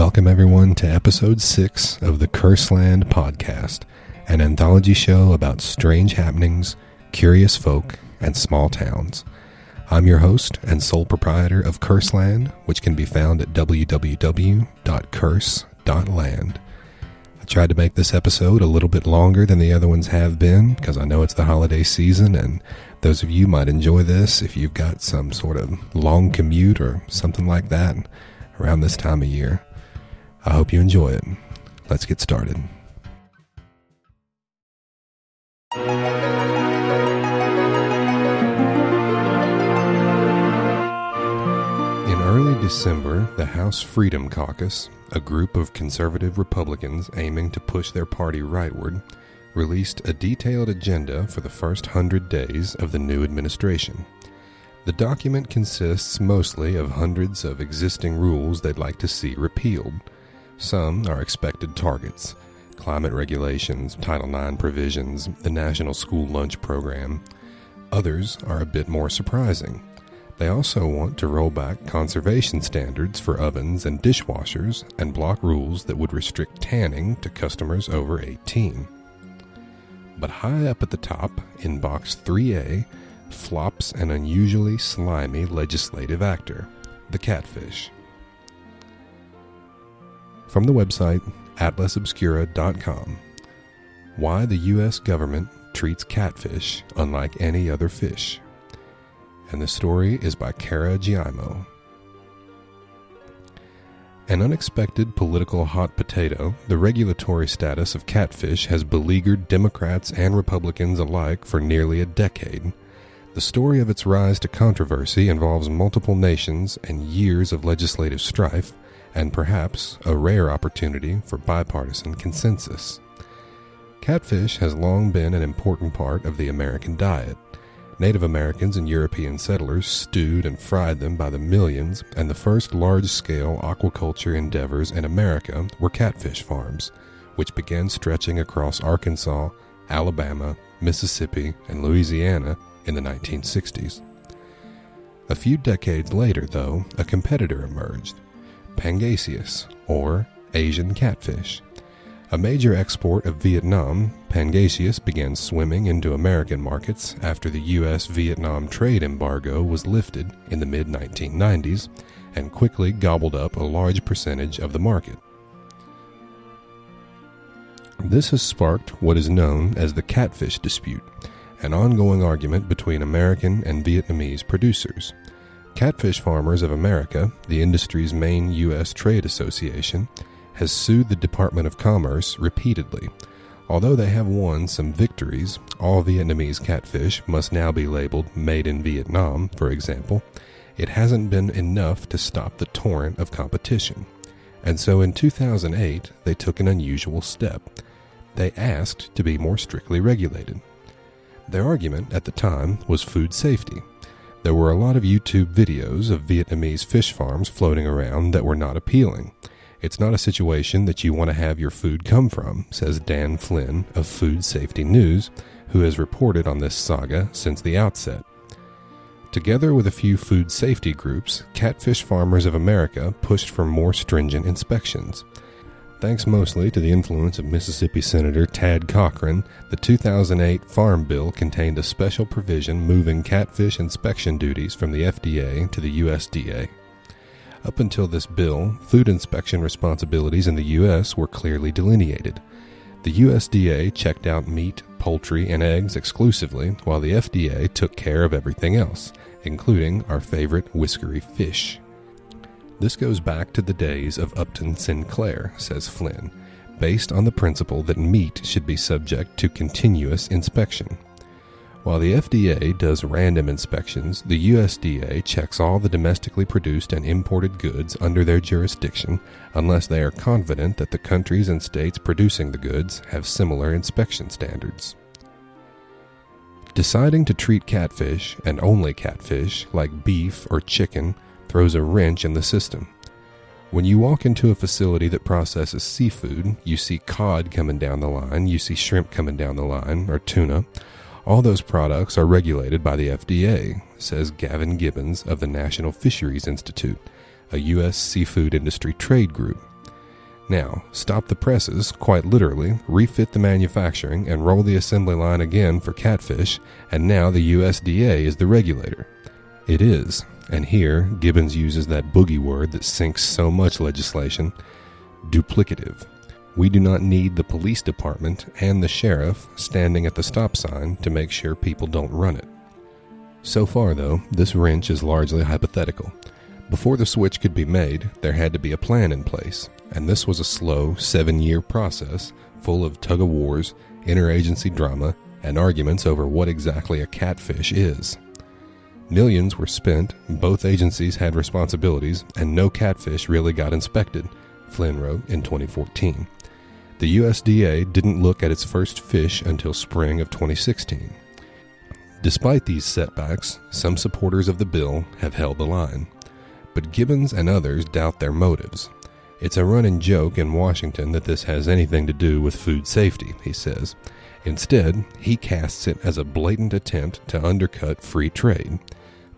Welcome, everyone, to episode six of the Curseland podcast, an anthology show about strange happenings, curious folk, and small towns. I'm your host and sole proprietor of Curseland, which can be found at www.curse.land. I tried to make this episode a little bit longer than the other ones have been because I know it's the holiday season and those of you might enjoy this if you've got some sort of long commute or something like that around this time of year. I hope you enjoy it. Let's get started. In early December, the House Freedom Caucus, a group of conservative Republicans aiming to push their party rightward, released a detailed agenda for the first hundred days of the new administration. The document consists mostly of hundreds of existing rules they'd like to see repealed. Some are expected targets climate regulations, Title IX provisions, the National School Lunch Program. Others are a bit more surprising. They also want to roll back conservation standards for ovens and dishwashers and block rules that would restrict tanning to customers over 18. But high up at the top, in Box 3A, flops an unusually slimy legislative actor, the catfish. From the website atlasobscura.com Why the U.S. government treats catfish unlike any other fish. And the story is by Kara Giaimo. An unexpected political hot potato, the regulatory status of catfish has beleaguered Democrats and Republicans alike for nearly a decade. The story of its rise to controversy involves multiple nations and years of legislative strife, and perhaps a rare opportunity for bipartisan consensus. Catfish has long been an important part of the American diet. Native Americans and European settlers stewed and fried them by the millions, and the first large scale aquaculture endeavors in America were catfish farms, which began stretching across Arkansas, Alabama, Mississippi, and Louisiana in the 1960s. A few decades later, though, a competitor emerged Pangasius, or Asian catfish. A major export of Vietnam, Pangasius began swimming into American markets after the U.S. Vietnam trade embargo was lifted in the mid 1990s and quickly gobbled up a large percentage of the market. This has sparked what is known as the catfish dispute, an ongoing argument between American and Vietnamese producers. Catfish Farmers of America, the industry's main U.S. trade association, has sued the Department of Commerce repeatedly. Although they have won some victories, all Vietnamese catfish must now be labeled Made in Vietnam, for example. It hasn't been enough to stop the torrent of competition. And so in 2008, they took an unusual step. They asked to be more strictly regulated. Their argument at the time was food safety. There were a lot of YouTube videos of Vietnamese fish farms floating around that were not appealing. It's not a situation that you want to have your food come from, says Dan Flynn of Food Safety News, who has reported on this saga since the outset. Together with a few food safety groups, Catfish Farmers of America pushed for more stringent inspections. Thanks mostly to the influence of Mississippi Senator Thad Cochran, the 2008 Farm Bill contained a special provision moving catfish inspection duties from the FDA to the USDA. Up until this bill, food inspection responsibilities in the U.S. were clearly delineated. The USDA checked out meat, poultry, and eggs exclusively, while the FDA took care of everything else, including our favorite whiskery fish. This goes back to the days of Upton Sinclair, says Flynn, based on the principle that meat should be subject to continuous inspection. While the FDA does random inspections, the USDA checks all the domestically produced and imported goods under their jurisdiction unless they are confident that the countries and states producing the goods have similar inspection standards. Deciding to treat catfish, and only catfish, like beef or chicken, throws a wrench in the system. When you walk into a facility that processes seafood, you see cod coming down the line, you see shrimp coming down the line, or tuna. All those products are regulated by the FDA, says Gavin Gibbons of the National Fisheries Institute, a U.S. seafood industry trade group. Now, stop the presses, quite literally, refit the manufacturing, and roll the assembly line again for catfish, and now the USDA is the regulator. It is, and here Gibbons uses that boogie word that sinks so much legislation duplicative. We do not need the police department and the sheriff standing at the stop sign to make sure people don't run it. So far, though, this wrench is largely hypothetical. Before the switch could be made, there had to be a plan in place, and this was a slow, seven year process full of tug of wars, interagency drama, and arguments over what exactly a catfish is. Millions were spent, both agencies had responsibilities, and no catfish really got inspected, Flynn wrote in 2014. The USDA didn't look at its first fish until spring of 2016. Despite these setbacks, some supporters of the bill have held the line. But Gibbons and others doubt their motives. It's a running joke in Washington that this has anything to do with food safety, he says. Instead, he casts it as a blatant attempt to undercut free trade.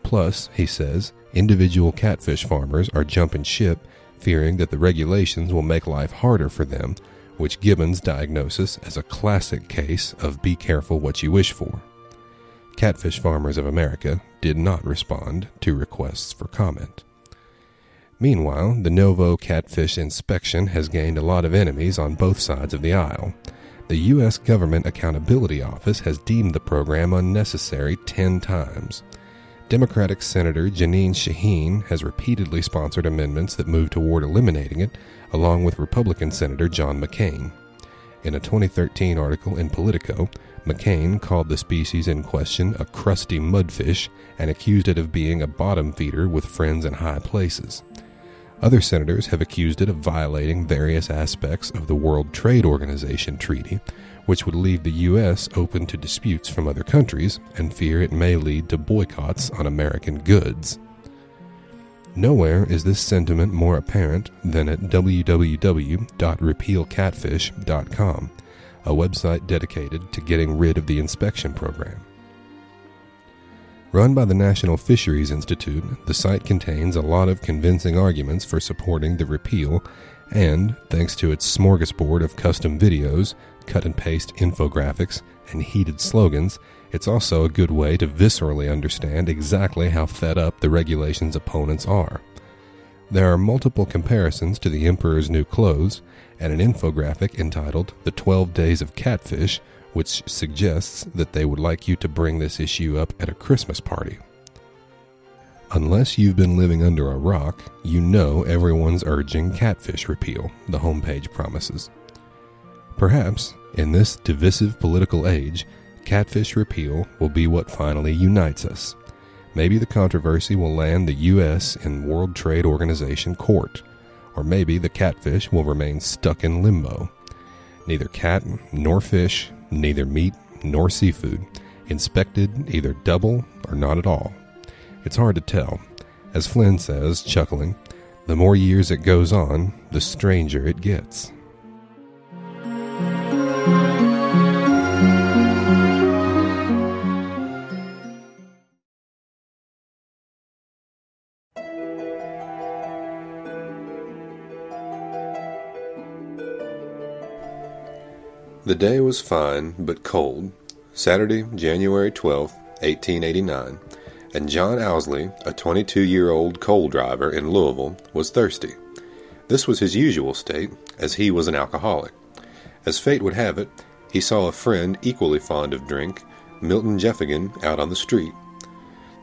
Plus, he says, individual catfish farmers are jumping ship, fearing that the regulations will make life harder for them, which Gibbons diagnoses as a classic case of be careful what you wish for. Catfish Farmers of America did not respond to requests for comment. Meanwhile, the Novo catfish inspection has gained a lot of enemies on both sides of the aisle. The U.S. Government Accountability Office has deemed the program unnecessary 10 times. Democratic Senator Jeanine Shaheen has repeatedly sponsored amendments that move toward eliminating it, along with Republican Senator John McCain. In a 2013 article in Politico, McCain called the species in question a crusty mudfish and accused it of being a bottom feeder with friends in high places. Other senators have accused it of violating various aspects of the World Trade Organization treaty, which would leave the U.S. open to disputes from other countries and fear it may lead to boycotts on American goods. Nowhere is this sentiment more apparent than at www.repealcatfish.com, a website dedicated to getting rid of the inspection program. Run by the National Fisheries Institute, the site contains a lot of convincing arguments for supporting the repeal, and, thanks to its smorgasbord of custom videos, cut and paste infographics, and heated slogans, it's also a good way to viscerally understand exactly how fed up the regulation's opponents are. There are multiple comparisons to the Emperor's New Clothes and an infographic entitled The 12 Days of Catfish, which suggests that they would like you to bring this issue up at a Christmas party. Unless you've been living under a rock, you know everyone's urging catfish repeal, the homepage promises. Perhaps, in this divisive political age, catfish repeal will be what finally unites us. Maybe the controversy will land the U.S. in World Trade Organization court, or maybe the catfish will remain stuck in limbo. Neither cat nor fish neither meat nor seafood, inspected either double or not at all. It's hard to tell. As Flynn says, chuckling, the more years it goes on, the stranger it gets. The day was fine but cold, Saturday, January 12, 1889, and John Owsley, a 22 year old coal driver in Louisville, was thirsty. This was his usual state, as he was an alcoholic. As fate would have it, he saw a friend equally fond of drink, Milton Jeffigan, out on the street.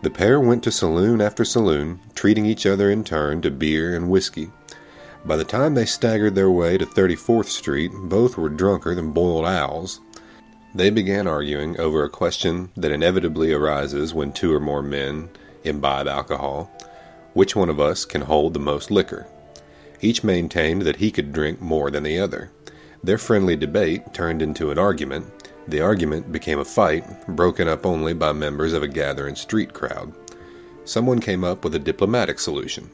The pair went to saloon after saloon, treating each other in turn to beer and whiskey. By the time they staggered their way to 34th Street, both were drunker than boiled owls. They began arguing over a question that inevitably arises when two or more men imbibe alcohol which one of us can hold the most liquor? Each maintained that he could drink more than the other. Their friendly debate turned into an argument. The argument became a fight, broken up only by members of a gathering street crowd. Someone came up with a diplomatic solution.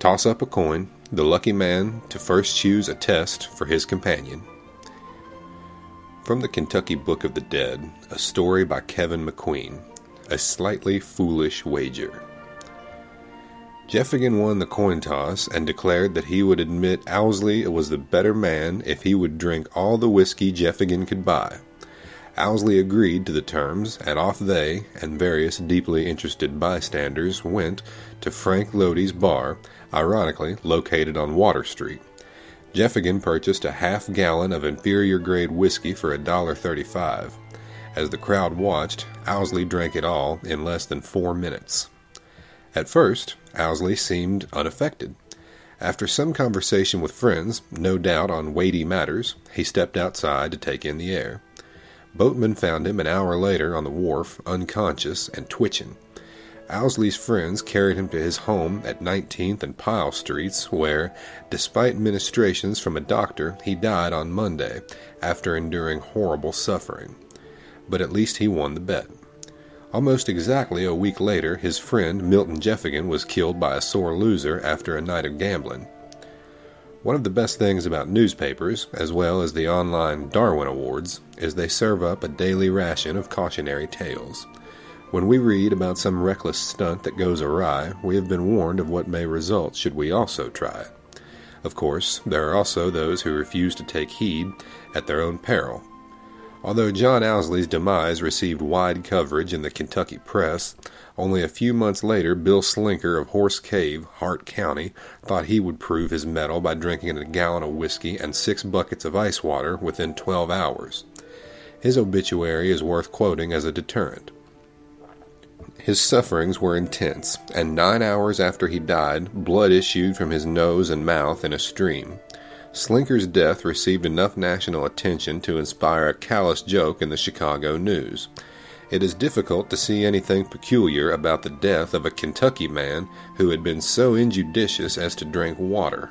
Toss up a coin, the lucky man to first choose a test for his companion. From the Kentucky Book of the Dead, a story by Keven McQueen, A Slightly Foolish Wager. Jeffigan won the coin toss and declared that he would admit Owsley was the better man if he would drink all the whiskey Jeffigan could buy. Owsley agreed to the terms, and off they and various deeply interested bystanders went to Frank Lodi's bar, ironically located on Water Street. Jeffigan purchased a half gallon of inferior grade whiskey for $1.35. As the crowd watched, Owsley drank it all in less than four minutes. At first, Owsley seemed unaffected. After some conversation with friends, no doubt on weighty matters, he stepped outside to take in the air. Boatmen found him an hour later on the wharf, unconscious and twitching. Owsley's friends carried him to his home at 19th and Pyle Streets, where, despite ministrations from a doctor, he died on Monday after enduring horrible suffering. But at least he won the bet. Almost exactly a week later, his friend Milton Jeffigan was killed by a sore loser after a night of gambling. One of the best things about newspapers, as well as the online Darwin Awards, is they serve up a daily ration of cautionary tales. When we read about some reckless stunt that goes awry, we have been warned of what may result should we also try it. Of course, there are also those who refuse to take heed at their own peril. Although John Owsley's demise received wide coverage in the Kentucky press, only a few months later Bill Slinker of Horse Cave, Hart County, thought he would prove his mettle by drinking a gallon of whiskey and six buckets of ice water within 12 hours. His obituary is worth quoting as a deterrent. His sufferings were intense, and nine hours after he died, blood issued from his nose and mouth in a stream. Slinker's death received enough national attention to inspire a callous joke in the Chicago News. It is difficult to see anything peculiar about the death of a Kentucky man who had been so injudicious as to drink water.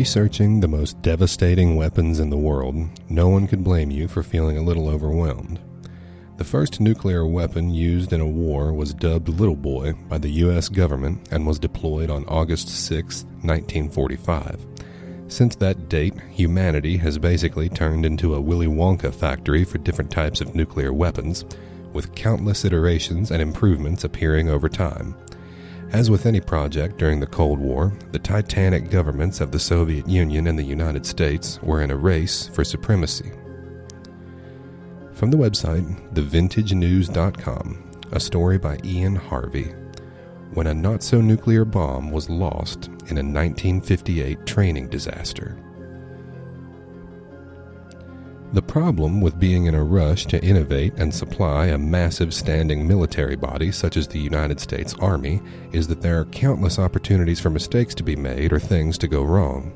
Researching the most devastating weapons in the world, no one could blame you for feeling a little overwhelmed. The first nuclear weapon used in a war was dubbed Little Boy by the U.S. government and was deployed on August 6, 1945. Since that date, humanity has basically turned into a Willy Wonka factory for different types of nuclear weapons, with countless iterations and improvements appearing over time. As with any project during the Cold War, the titanic governments of the Soviet Union and the United States were in a race for supremacy. From the website, thevintagenews.com, a story by Ian Harvey. When a not so nuclear bomb was lost in a 1958 training disaster. The problem with being in a rush to innovate and supply a massive standing military body such as the United States Army is that there are countless opportunities for mistakes to be made or things to go wrong.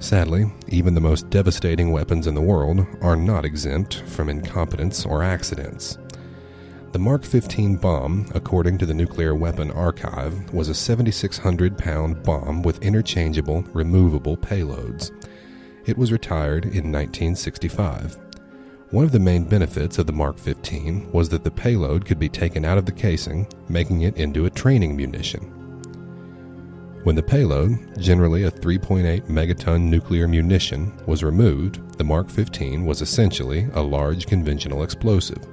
Sadly, even the most devastating weapons in the world are not exempt from incompetence or accidents. The Mark 15 bomb, according to the Nuclear Weapon Archive, was a 7,600 pound bomb with interchangeable, removable payloads. It was retired in 1965. One of the main benefits of the Mark 15 was that the payload could be taken out of the casing, making it into a training munition. When the payload, generally a 3.8 megaton nuclear munition, was removed, the Mark 15 was essentially a large conventional explosive.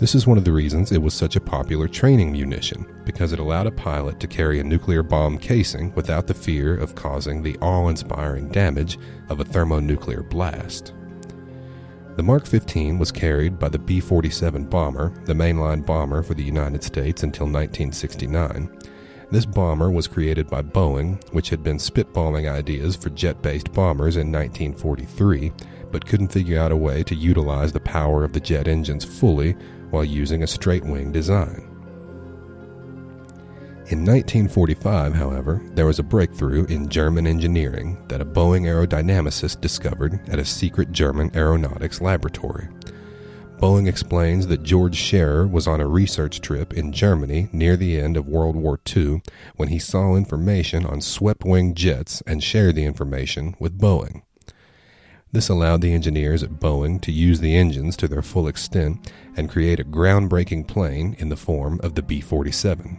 This is one of the reasons it was such a popular training munition, because it allowed a pilot to carry a nuclear bomb casing without the fear of causing the awe inspiring damage of a thermonuclear blast. The Mark 15 was carried by the B 47 bomber, the mainline bomber for the United States until 1969. This bomber was created by Boeing, which had been spitballing ideas for jet based bombers in 1943, but couldn't figure out a way to utilize the power of the jet engines fully while using a straight wing design. In 1945, however, there was a breakthrough in German engineering that a Boeing aerodynamicist discovered at a secret German aeronautics laboratory. Boeing explains that George Schairer was on a research trip in Germany near the end of World War II when he saw information on swept wing jets and shared the information with Boeing. This allowed the engineers at Boeing to use the engines to their full extent and create a groundbreaking plane in the form of the B 47.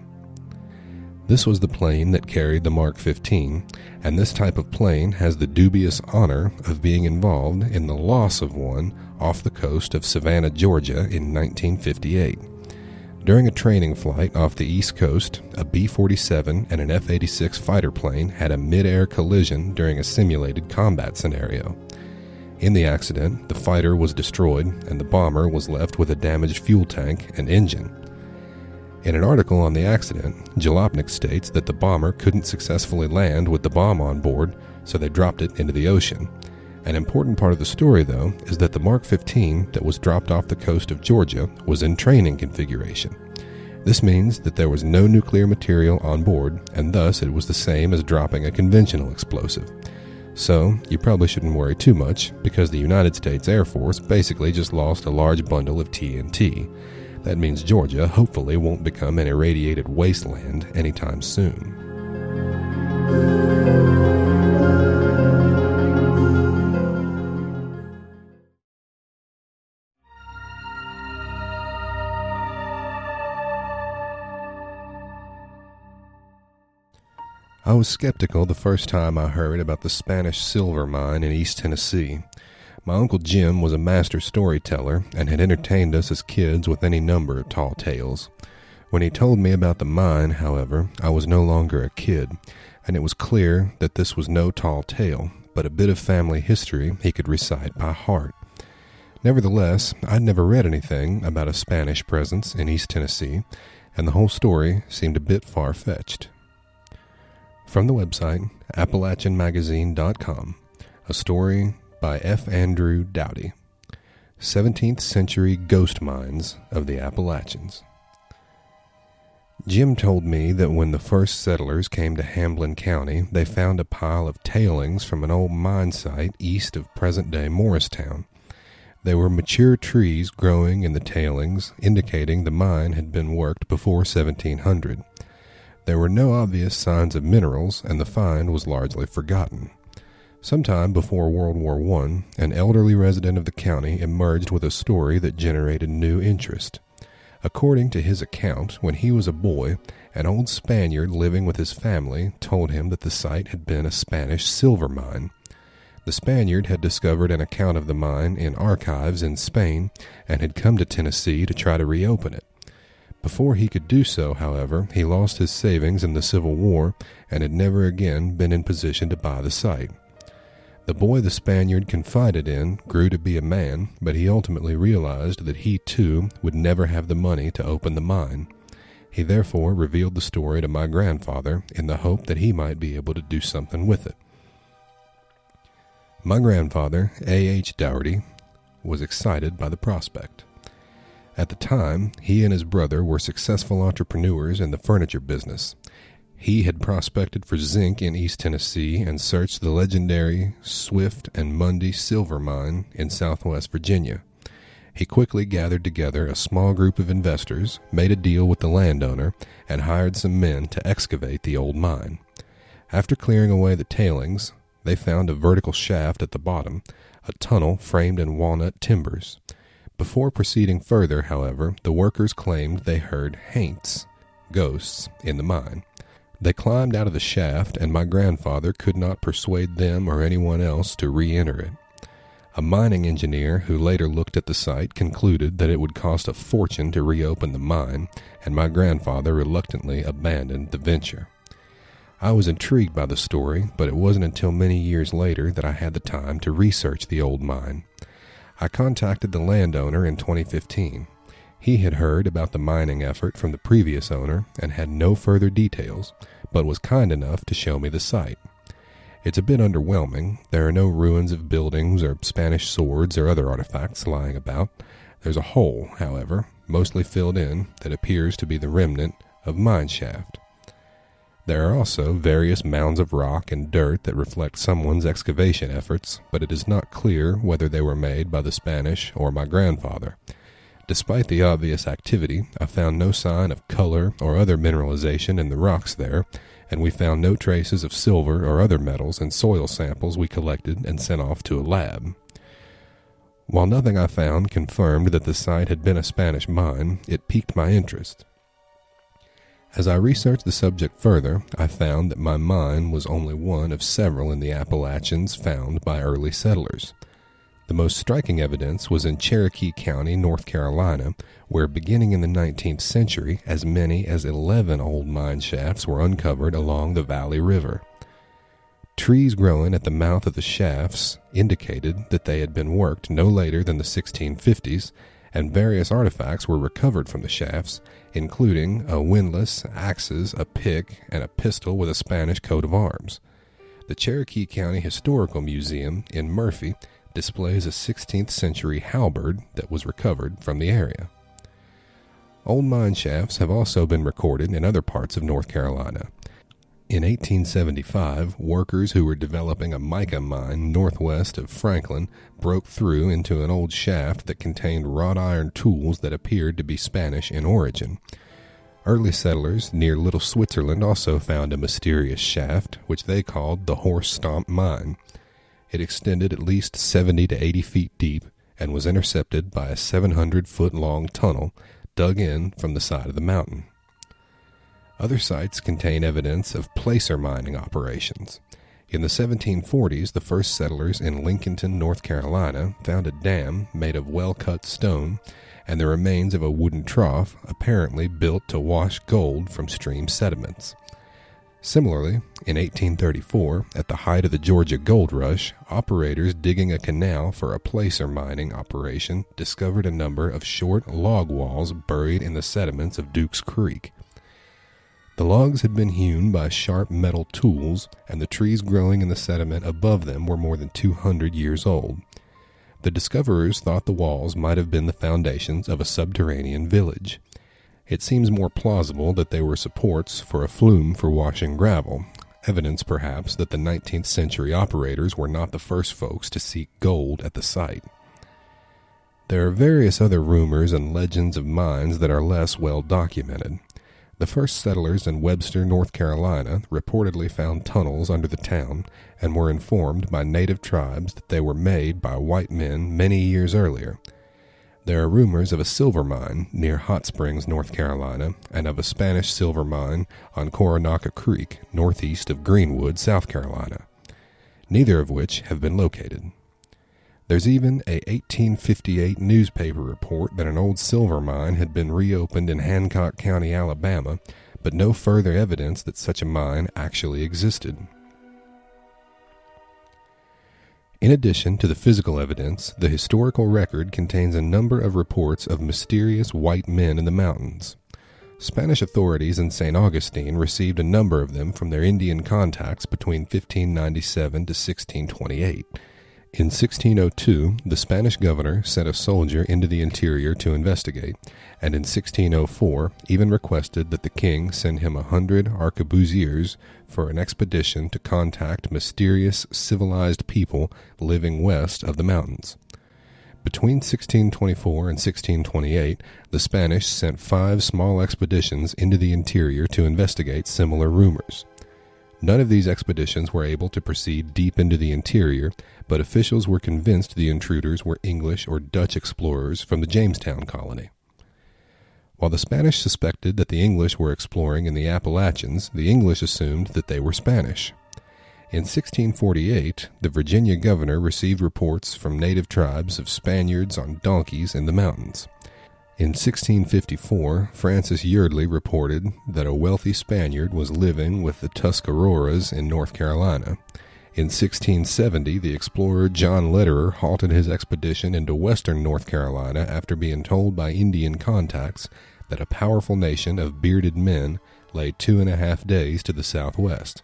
This was the plane that carried the Mark 15, and this type of plane has the dubious honor of being involved in the loss of one off the coast of Savannah, Georgia in 1958. During a training flight off the East Coast, a B 47 and an F 86 fighter plane had a mid air collision during a simulated combat scenario. In the accident, the fighter was destroyed and the bomber was left with a damaged fuel tank and engine. In an article on the accident, Jalopnik states that the bomber couldn't successfully land with the bomb on board, so they dropped it into the ocean. An important part of the story, though, is that the Mark 15 that was dropped off the coast of Georgia was in training configuration. This means that there was no nuclear material on board, and thus it was the same as dropping a conventional explosive. So, you probably shouldn't worry too much, because the United States Air Force basically just lost a large bundle of TNT. That means Georgia hopefully won't become an irradiated wasteland anytime soon. I was skeptical the first time I heard about the Spanish silver mine in East Tennessee. My Uncle Jim was a master storyteller and had entertained us as kids with any number of tall tales. When he told me about the mine, however, I was no longer a kid, and it was clear that this was no tall tale, but a bit of family history he could recite by heart. Nevertheless, I'd never read anything about a Spanish presence in East Tennessee, and the whole story seemed a bit far fetched. From the website AppalachianMagazine.com, a story by F. Andrew Dowdy 17th Century Ghost Mines of the Appalachians. Jim told me that when the first settlers came to Hamblen County, they found a pile of tailings from an old mine site east of present day Morristown. There were mature trees growing in the tailings, indicating the mine had been worked before 1700. There were no obvious signs of minerals, and the find was largely forgotten. Sometime before World War I, an elderly resident of the county emerged with a story that generated new interest. According to his account, when he was a boy, an old Spaniard living with his family told him that the site had been a Spanish silver mine. The Spaniard had discovered an account of the mine in archives in Spain and had come to Tennessee to try to reopen it. Before he could do so, however, he lost his savings in the Civil War and had never again been in position to buy the site. The boy the Spaniard confided in grew to be a man, but he ultimately realized that he too would never have the money to open the mine. He therefore revealed the story to my grandfather in the hope that he might be able to do something with it. My grandfather, A. H. Dougherty, was excited by the prospect. At the time, he and his brother were successful entrepreneurs in the furniture business. He had prospected for zinc in East Tennessee and searched the legendary Swift and Munday silver mine in southwest Virginia. He quickly gathered together a small group of investors, made a deal with the landowner, and hired some men to excavate the old mine. After clearing away the tailings, they found a vertical shaft at the bottom, a tunnel framed in walnut timbers. Before proceeding further, however, the workers claimed they heard haints, ghosts, in the mine. They climbed out of the shaft, and my grandfather could not persuade them or anyone else to re enter it. A mining engineer who later looked at the site concluded that it would cost a fortune to reopen the mine, and my grandfather reluctantly abandoned the venture. I was intrigued by the story, but it wasn't until many years later that I had the time to research the old mine. I contacted the landowner in 2015. He had heard about the mining effort from the previous owner and had no further details, but was kind enough to show me the site. It's a bit underwhelming. There are no ruins of buildings or Spanish swords or other artifacts lying about. There's a hole, however, mostly filled in, that appears to be the remnant of mine shaft. There are also various mounds of rock and dirt that reflect someone's excavation efforts, but it is not clear whether they were made by the Spanish or my grandfather. Despite the obvious activity, I found no sign of color or other mineralization in the rocks there, and we found no traces of silver or other metals in soil samples we collected and sent off to a lab. While nothing I found confirmed that the site had been a Spanish mine, it piqued my interest. As I researched the subject further, I found that my mine was only one of several in the Appalachians found by early settlers. The most striking evidence was in Cherokee County, North Carolina, where beginning in the 19th century, as many as 11 old mine shafts were uncovered along the Valley River. Trees growing at the mouth of the shafts indicated that they had been worked no later than the 1650s, and various artifacts were recovered from the shafts, including a windlass, axes, a pick, and a pistol with a Spanish coat of arms. The Cherokee County Historical Museum in Murphy displays a 16th century halberd that was recovered from the area. Old mine shafts have also been recorded in other parts of North Carolina. In 1875, workers who were developing a mica mine northwest of Franklin broke through into an old shaft that contained wrought iron tools that appeared to be Spanish in origin. Early settlers near Little Switzerland also found a mysterious shaft, which they called the Horse Stomp Mine. It extended at least 70 to 80 feet deep and was intercepted by a 700 foot long tunnel dug in from the side of the mountain. Other sites contain evidence of placer mining operations. In the 1740s, the first settlers in Lincolnton, North Carolina, found a dam made of well cut stone and the remains of a wooden trough, apparently built to wash gold from stream sediments. Similarly, in 1834, at the height of the Georgia gold rush, operators digging a canal for a placer mining operation discovered a number of short log walls buried in the sediments of Duke's Creek. The logs had been hewn by sharp metal tools, and the trees growing in the sediment above them were more than 200 years old. The discoverers thought the walls might have been the foundations of a subterranean village. It seems more plausible that they were supports for a flume for washing gravel, evidence perhaps that the 19th century operators were not the first folks to seek gold at the site. There are various other rumors and legends of mines that are less well documented. The first settlers in Webster, North Carolina, reportedly found tunnels under the town and were informed by native tribes that they were made by white men many years earlier there are rumors of a silver mine near Hot Springs, North Carolina, and of a Spanish silver mine on Coronaca Creek, northeast of Greenwood, South Carolina, neither of which have been located. There's even a 1858 newspaper report that an old silver mine had been reopened in Hancock County, Alabama, but no further evidence that such a mine actually existed. In addition to the physical evidence, the historical record contains a number of reports of mysterious white men in the mountains. Spanish authorities in St. Augustine received a number of them from their Indian contacts between 1597 to 1628. In 1602, the Spanish governor sent a soldier into the interior to investigate, and in 1604 even requested that the king send him a hundred arquebusiers for an expedition to contact mysterious civilized people living west of the mountains. Between 1624 and 1628, the Spanish sent five small expeditions into the interior to investigate similar rumors. None of these expeditions were able to proceed deep into the interior, but officials were convinced the intruders were English or Dutch explorers from the Jamestown colony. While the Spanish suspected that the English were exploring in the Appalachians, the English assumed that they were Spanish. In 1648, the Virginia governor received reports from native tribes of Spaniards on donkeys in the mountains. In 1654, Francis Yeardley reported that a wealthy Spaniard was living with the Tuscaroras in North Carolina. In 1670, the explorer John Lederer halted his expedition into western North Carolina after being told by Indian contacts that a powerful nation of bearded men lay two and a half days to the southwest.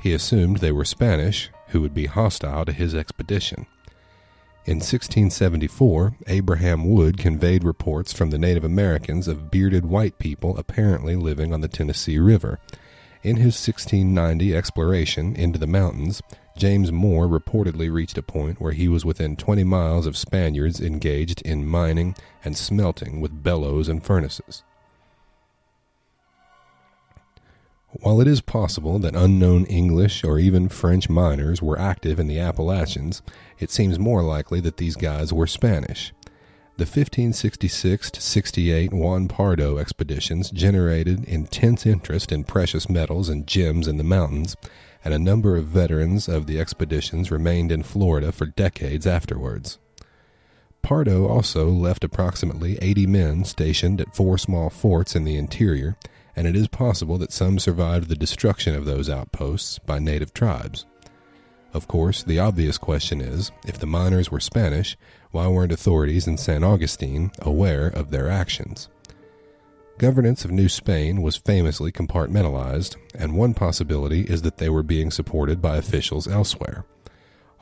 He assumed they were Spanish, who would be hostile to his expedition. In 1674, Abraham Wood conveyed reports from the Native Americans of bearded white people apparently living on the Tennessee River. In his 1690 exploration into the mountains, James Moore reportedly reached a point where he was within 20 miles of Spaniards engaged in mining and smelting with bellows and furnaces. While it is possible that unknown English or even French miners were active in the Appalachians, it seems more likely that these guys were Spanish. The 1566 68 Juan Pardo expeditions generated intense interest in precious metals and gems in the mountains, and a number of veterans of the expeditions remained in Florida for decades afterwards. Pardo also left approximately 80 men stationed at four small forts in the interior, and it is possible that some survived the destruction of those outposts by native tribes. Of course, the obvious question is if the miners were Spanish, why weren't authorities in San Augustine aware of their actions? Governance of New Spain was famously compartmentalized, and one possibility is that they were being supported by officials elsewhere.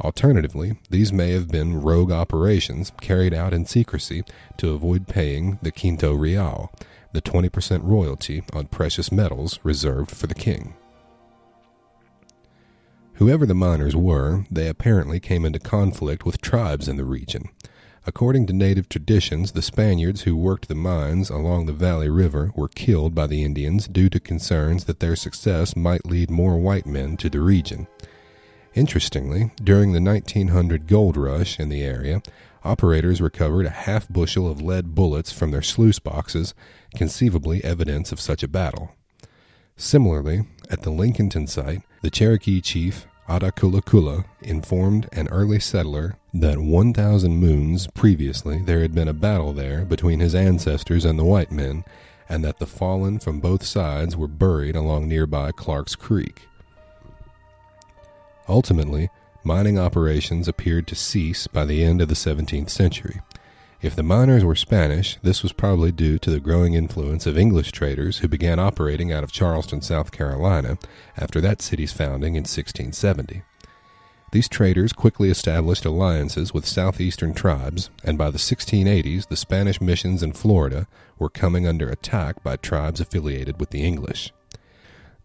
Alternatively, these may have been rogue operations carried out in secrecy to avoid paying the quinto real, the 20% royalty on precious metals reserved for the king. Whoever the miners were, they apparently came into conflict with tribes in the region. According to native traditions, the Spaniards who worked the mines along the Valley River were killed by the Indians due to concerns that their success might lead more white men to the region. Interestingly, during the 1900 gold rush in the area, operators recovered a half bushel of lead bullets from their sluice boxes, conceivably evidence of such a battle. Similarly, at the Lincolnton site, the Cherokee chief Attakullakulla informed an early settler that 1,000 moons previously there had been a battle there between his ancestors and the white men, and that the fallen from both sides were buried along nearby Clark's Creek. Ultimately, mining operations appeared to cease by the end of the 17th century. If the miners were Spanish, this was probably due to the growing influence of English traders who began operating out of Charleston, South Carolina, after that city's founding in 1670. These traders quickly established alliances with southeastern tribes, and by the 1680s, the Spanish missions in Florida were coming under attack by tribes affiliated with the English.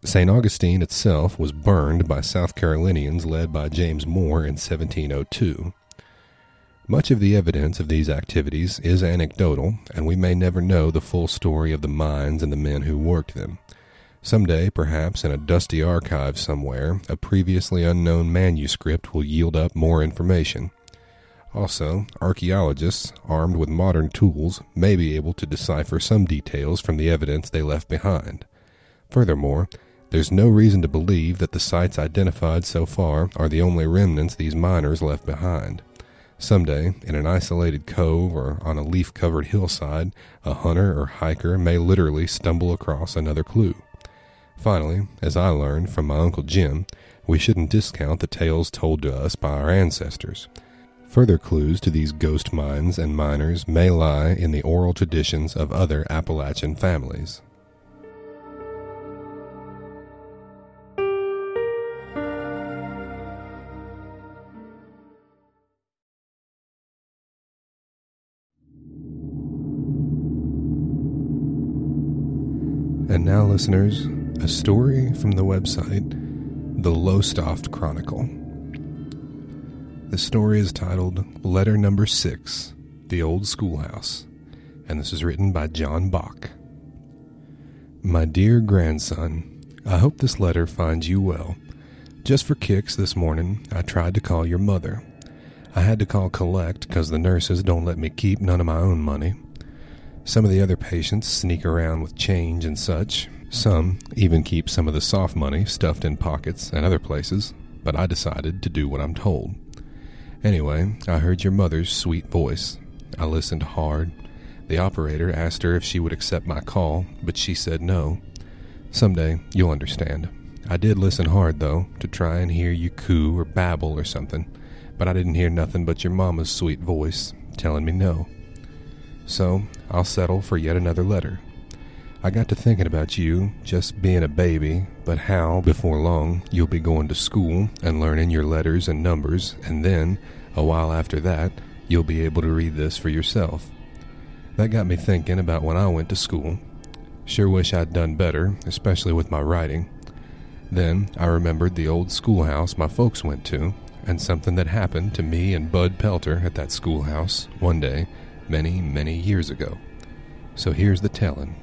St. Augustine itself was burned by South Carolinians led by James Moore in 1702. Much of the evidence of these activities is anecdotal, and we may never know the full story of the mines and the men who worked them. Someday, perhaps in a dusty archive somewhere, a previously unknown manuscript will yield up more information. Also, archaeologists, armed with modern tools, may be able to decipher some details from the evidence they left behind. Furthermore, there's no reason to believe that the sites identified so far are the only remnants these miners left behind. Someday, in an isolated cove or on a leaf covered hillside, a hunter or hiker may literally stumble across another clue. Finally, as I learned from my Uncle Jim, we shouldn't discount the tales told to us by our ancestors. Further clues to these ghost mines and miners may lie in the oral traditions of other Appalachian families. And now, listeners, a story from the website The Lowestoft Chronicle. The story is titled Letter Number Six The Old Schoolhouse, and this is written by John Bach. My dear grandson, I hope this letter finds you well. Just for kicks this morning, I tried to call your mother. I had to call collect because the nurses don't let me keep none of my own money. Some of the other patients sneak around with change and such. Some even keep some of the soft money stuffed in pockets and other places, but I decided to do what I'm told. Anyway, I heard your mother's sweet voice. I listened hard. The operator asked her if she would accept my call, but she said no. Someday you'll understand. I did listen hard, though, to try and hear you coo or babble or something, but I didn't hear nothing but your mama's sweet voice telling me no. So I'll settle for yet another letter. I got to thinking about you just being a baby, but how, before long, you'll be going to school and learning your letters and numbers, and then, a while after that, you'll be able to read this for yourself. That got me thinking about when I went to school. Sure wish I'd done better, especially with my writing. Then I remembered the old schoolhouse my folks went to, and something that happened to me and Bud Pelter at that schoolhouse one day many, many years ago. So here's the telling.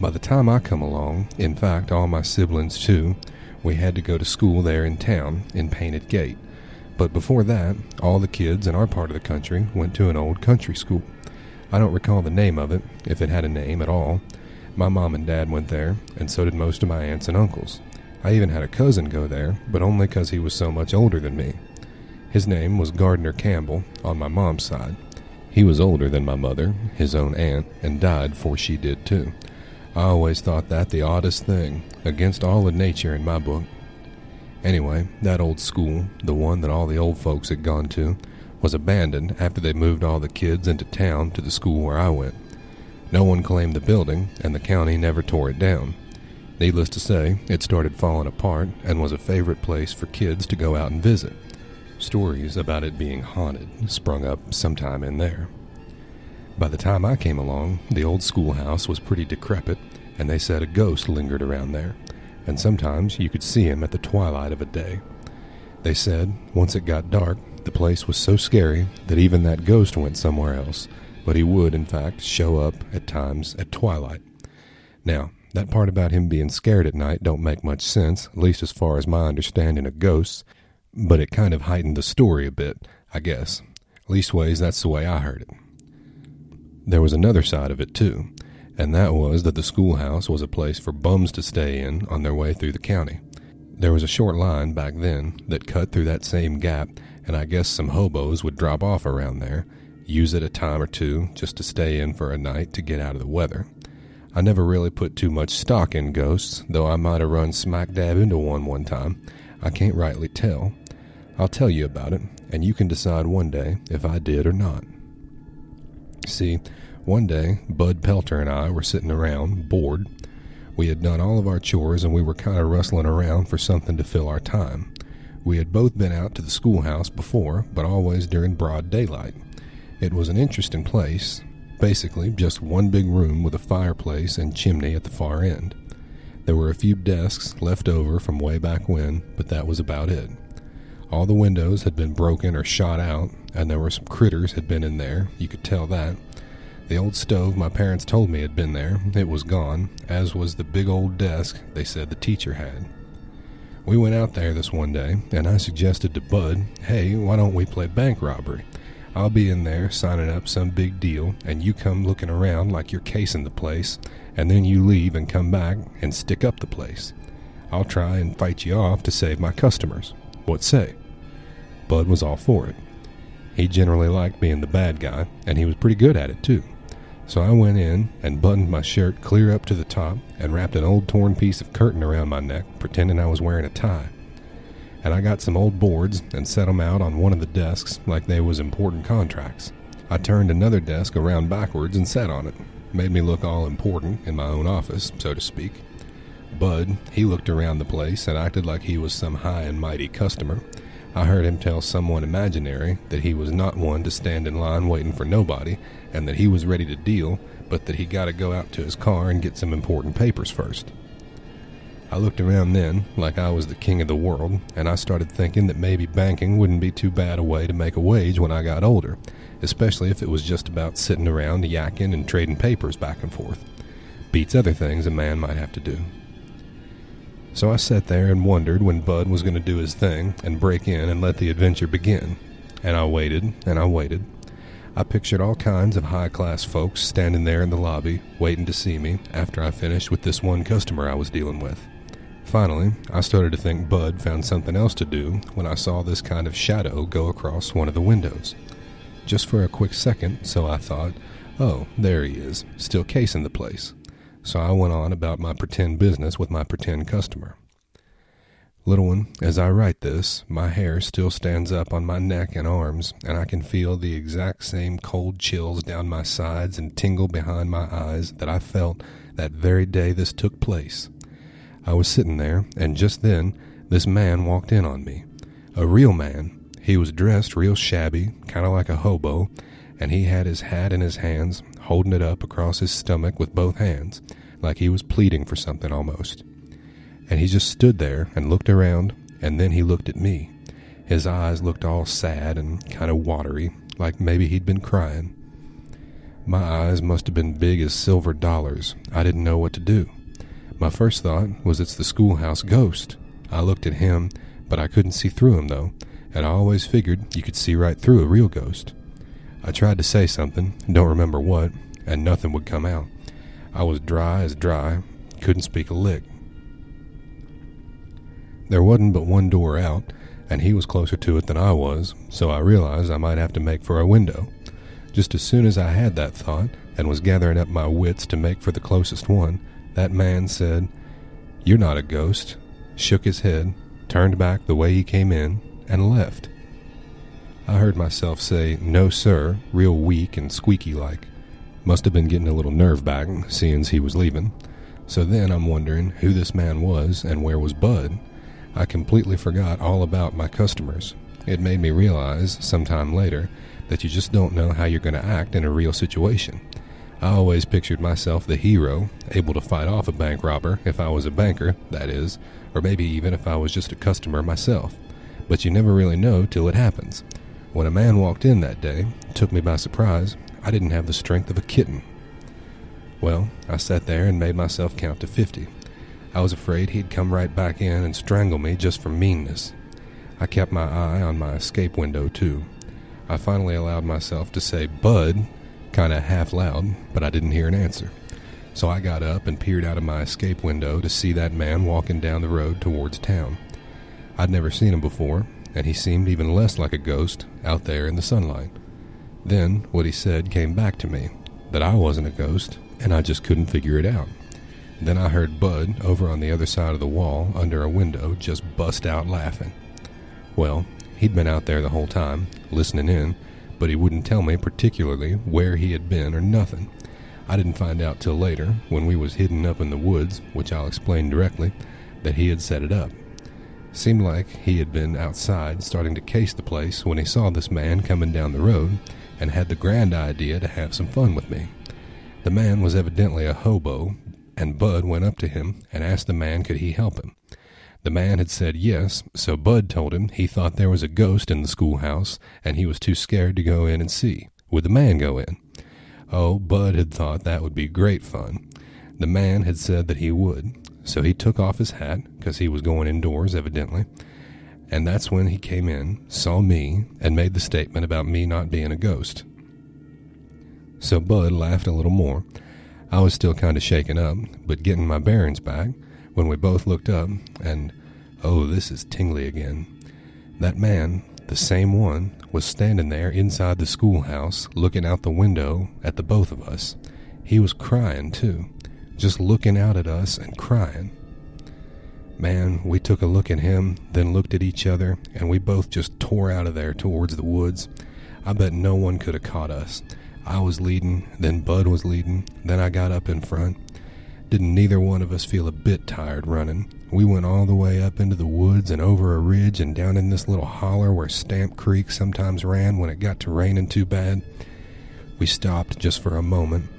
By the time I come along, in fact, all my siblings too, we had to go to school there in town in Painted Gate. But before that, all the kids in our part of the country went to an old country school. I don't recall the name of it, if it had a name at all. My mom and dad went there, and so did most of my aunts and uncles. I even had a cousin go there, but only because he was so much older than me. His name was Gardner Campbell on my mom's side. He was older than my mother, his own aunt, and died before she did too. I always thought that the oddest thing, against all of nature in my book. Anyway, that old school, the one that all the old folks had gone to, was abandoned after they moved all the kids into town to the school where I went. No one claimed the building, and the county never tore it down. Needless to say, it started falling apart and was a favorite place for kids to go out and visit. Stories about it being haunted sprung up sometime in there. By the time I came along, the old schoolhouse was pretty decrepit, and they said a ghost lingered around there, and sometimes you could see him at the twilight of a day. They said once it got dark, the place was so scary that even that ghost went somewhere else, but he would, in fact, show up at times at twilight. Now, that part about him being scared at night don't make much sense, at least as far as my understanding of ghosts, but it kind of heightened the story a bit, I guess. Leastways, that's the way I heard it. There was another side of it, too, and that was that the schoolhouse was a place for bums to stay in on their way through the county. There was a short line back then that cut through that same gap and I guess some hobos would drop off around there, use it a time or two just to stay in for a night to get out of the weather. I never really put too much stock in ghosts, though I might have run smack dab into one one time. I can't rightly tell. I'll tell you about it, and you can decide one day if I did or not. See, one day, Bud Pelter and I were sitting around, bored. We had done all of our chores and we were kind of rustling around for something to fill our time. We had both been out to the schoolhouse before, but always during broad daylight. It was an interesting place, basically just one big room with a fireplace and chimney at the far end. There were a few desks left over from way back when, but that was about it. All the windows had been broken or shot out, and there were some critters had been in there, you could tell that. The old stove my parents told me had been there, it was gone, as was the big old desk they said the teacher had. We went out there this one day, and I suggested to Bud, hey, why don't we play bank robbery? I'll be in there signing up some big deal, and you come looking around like you're casing the place, and then you leave and come back and stick up the place. I'll try and fight you off to save my customers. What say? Bud was all for it. He generally liked being the bad guy, and he was pretty good at it, too. So I went in and buttoned my shirt clear up to the top and wrapped an old torn piece of curtain around my neck, pretending I was wearing a tie. And I got some old boards and set 'em out on one of the desks like they was important contracts. I turned another desk around backwards and sat on it. Made me look all important in my own office, so to speak. Bud, he looked around the place and acted like he was some high and mighty customer. I heard him tell someone imaginary that he was not one to stand in line waiting for nobody, and that he was ready to deal, but that he got to go out to his car and get some important papers first. I looked around then, like I was the king of the world, and I started thinking that maybe banking wouldn't be too bad a way to make a wage when I got older, especially if it was just about sitting around yakking and trading papers back and forth. Beats other things a man might have to do. So I sat there and wondered when Bud was going to do his thing and break in and let the adventure begin. And I waited, and I waited, I pictured all kinds of high class folks standing there in the lobby, waiting to see me after I finished with this one customer I was dealing with. Finally, I started to think Bud found something else to do when I saw this kind of shadow go across one of the windows. Just for a quick second, so I thought, oh, there he is, still casing the place. So I went on about my pretend business with my pretend customer. Little one, as I write this, my hair still stands up on my neck and arms, and I can feel the exact same cold chills down my sides and tingle behind my eyes that I felt that very day this took place. I was sitting there, and just then this man walked in on me. A real man. He was dressed real shabby, kind of like a hobo, and he had his hat in his hands, holding it up across his stomach with both hands, like he was pleading for something almost and he just stood there and looked around, and then he looked at me. His eyes looked all sad and kind of watery, like maybe he'd been crying. My eyes must have been big as silver dollars. I didn't know what to do. My first thought was it's the schoolhouse ghost. I looked at him, but I couldn't see through him though, and I always figured you could see right through a real ghost. I tried to say something, don't remember what, and nothing would come out. I was dry as dry, couldn't speak a lick. There wasn't but one door out, and he was closer to it than I was, so I realized I might have to make for a window. Just as soon as I had that thought, and was gathering up my wits to make for the closest one, that man said, You're not a ghost, shook his head, turned back the way he came in, and left. I heard myself say, No, sir, real weak and squeaky like. Must have been getting a little nerve back, seeing as he was leaving. So then I'm wondering who this man was and where was Bud. I completely forgot all about my customers. It made me realize, sometime later, that you just don't know how you're going to act in a real situation. I always pictured myself the hero, able to fight off a bank robber if I was a banker, that is, or maybe even if I was just a customer myself. But you never really know till it happens. When a man walked in that day, took me by surprise, I didn't have the strength of a kitten. Well, I sat there and made myself count to fifty. I was afraid he'd come right back in and strangle me just for meanness. I kept my eye on my escape window, too. I finally allowed myself to say Bud kind of half loud, but I didn't hear an answer. So I got up and peered out of my escape window to see that man walking down the road towards town. I'd never seen him before, and he seemed even less like a ghost out there in the sunlight. Then what he said came back to me that I wasn't a ghost, and I just couldn't figure it out. Then I heard Bud over on the other side of the wall under a window just bust out laughing. Well, he'd been out there the whole time, listening in, but he wouldn't tell me particularly where he had been or nothing. I didn't find out till later, when we was hidden up in the woods, which I'll explain directly, that he had set it up. Seemed like he had been outside starting to case the place when he saw this man coming down the road and had the grand idea to have some fun with me. The man was evidently a hobo, and Bud went up to him and asked the man could he help him. The man had said yes, so Bud told him he thought there was a ghost in the schoolhouse and he was too scared to go in and see. Would the man go in? Oh, Bud had thought that would be great fun. The man had said that he would, so he took off his hat, because he was going indoors evidently, and that's when he came in, saw me, and made the statement about me not being a ghost. So Bud laughed a little more. I was still kind of shaken up, but getting my bearings back, when we both looked up, and oh, this is tingly again. That man, the same one, was standing there inside the schoolhouse, looking out the window at the both of us. He was crying, too, just looking out at us and crying. Man, we took a look at him, then looked at each other, and we both just tore out of there towards the woods. I bet no one could have caught us. I was leading, then Bud was leading, then I got up in front. Didn't neither one of us feel a bit tired running. We went all the way up into the woods and over a ridge and down in this little holler where Stamp Creek sometimes ran when it got to raining too bad. We stopped just for a moment.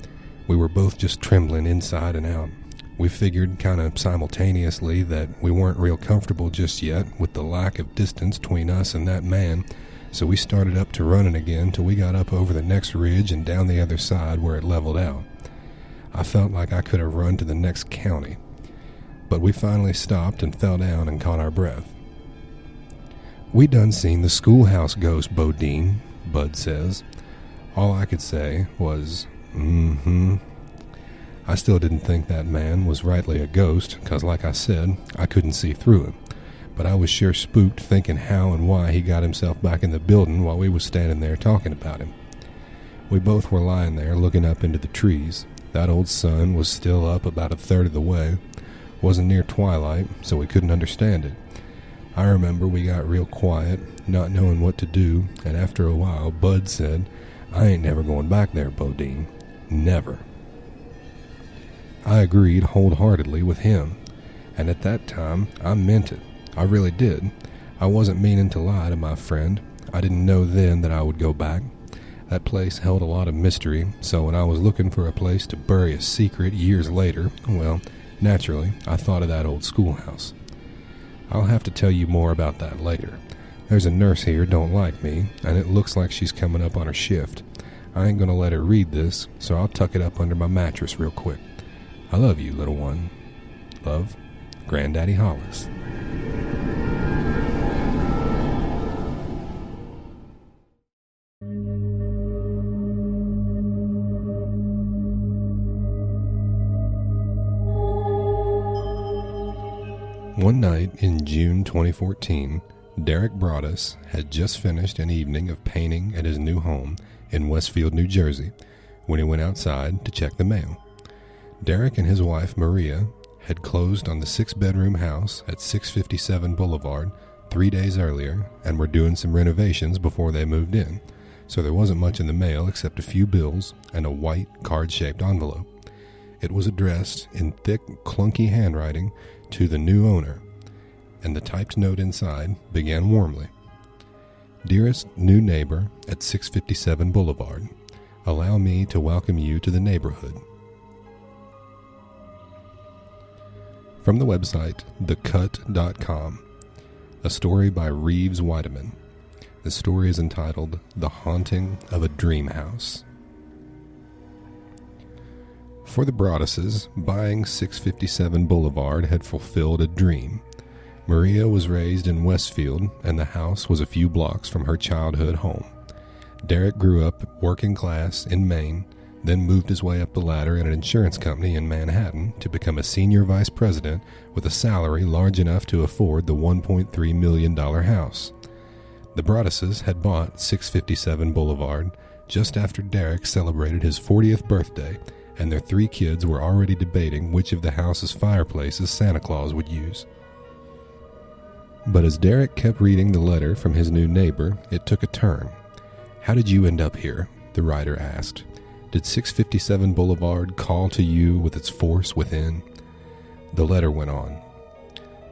We were both just trembling inside and out. We figured kind of simultaneously that we weren't real comfortable just yet with the lack of distance between us and that man, so we started up to running again till we got up over the next ridge and down the other side where it leveled out. I felt like I could have run to the next county. But we finally stopped and fell down and caught our breath. We done seen the schoolhouse ghost, Bodine, Bud says. All I could say was, mm hmm. I still didn't think that man was rightly a ghost, 'cause like I said, I couldn't see through him. But I was sure spooked thinking how and why he got himself back in the building while we was standing there talking about him. We both were lying there looking up into the trees, that old sun was still up about a third of the way. Wasn't near twilight, so we couldn't understand it. I remember we got real quiet, not knowing what to do, and after a while, Bud said, I ain't never going back there, Bodine. Never. I agreed wholeheartedly with him, and at that time I meant it. I really did. I wasn't meaning to lie to my friend. I didn't know then that I would go back. That place held a lot of mystery, so when I was looking for a place to bury a secret years later, well, naturally, I thought of that old schoolhouse. I'll have to tell you more about that later. There's a nurse here don't like me, and it looks like she's coming up on her shift. I ain't gonna let her read this, so I'll tuck it up under my mattress real quick. I love you, little one. Love, Granddaddy Hollis. One night in June 2014, Derek Broaddus had just finished an evening of painting at his new home in Westfield, New Jersey, when he went outside to check the mail. Derek and his wife, Maria, had closed on the six bedroom house at 657 Boulevard three days earlier and were doing some renovations before they moved in, so there wasn't much in the mail except a few bills and a white card shaped envelope. It was addressed in thick, clunky handwriting to the new owner, and the typed note inside began warmly Dearest new neighbor at 657 Boulevard, allow me to welcome you to the neighborhood. From the website thecut.com, a story by Reeves Wiedeman. The story is entitled The Haunting of a Dream House. For the Broadduses, buying 657 Boulevard had fulfilled a dream. Maria was raised in Westfield, and the house was a few blocks from her childhood home. Derek grew up working class in Maine, then moved his way up the ladder at an insurance company in Manhattan to become a senior vice president with a salary large enough to afford the $1.3 million house. The Broadduses had bought 657 Boulevard just after Derek celebrated his 40th birthday and their three kids were already debating which of the house's fireplaces Santa Claus would use. But as Derek kept reading the letter from his new neighbor, it took a turn. How did you end up here? the writer asked. Did 657 Boulevard call to you with its force within? The letter went on.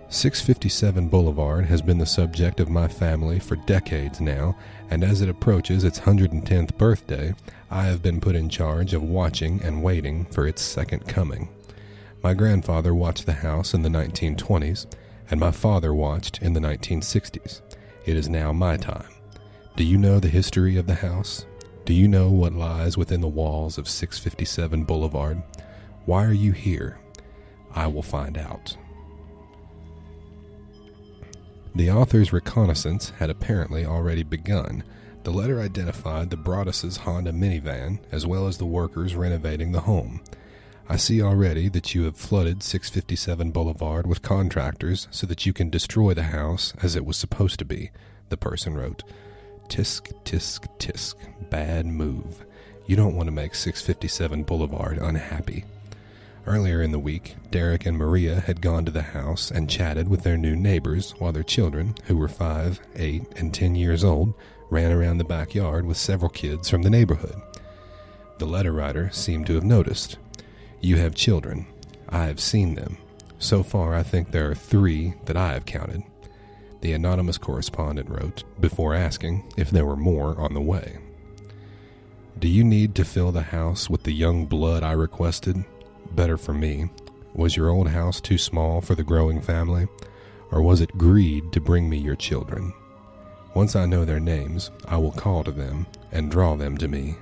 657 Boulevard has been the subject of my family for decades now, and as it approaches its 110th birthday, I have been put in charge of watching and waiting for its second coming. My grandfather watched the house in the 1920s, and my father watched in the 1960s. It is now my time. Do you know the history of the house? Do you know what lies within the walls of 657 Boulevard? Why are you here? I will find out. The author's reconnaissance had apparently already begun. The letter identified the Broaddus's Honda minivan as well as the workers renovating the home. I see already that you have flooded 657 Boulevard with contractors so that you can destroy the house as it was supposed to be, the person wrote. Tisk, tisk, tisk. Bad move. You don't want to make 657 Boulevard unhappy. Earlier in the week, Derek and Maria had gone to the house and chatted with their new neighbors while their children, who were 5, 8, and 10 years old, ran around the backyard with several kids from the neighborhood. The letter writer seemed to have noticed. You have children. I have seen them. So far, I think there are three that I have counted. The anonymous correspondent wrote, before asking if there were more on the way. Do you need to fill the house with the young blood I requested? better for me? Was your old house too small for the growing family? Or was it greed to bring me your children? Once I know their names, I will call to them and draw them to me.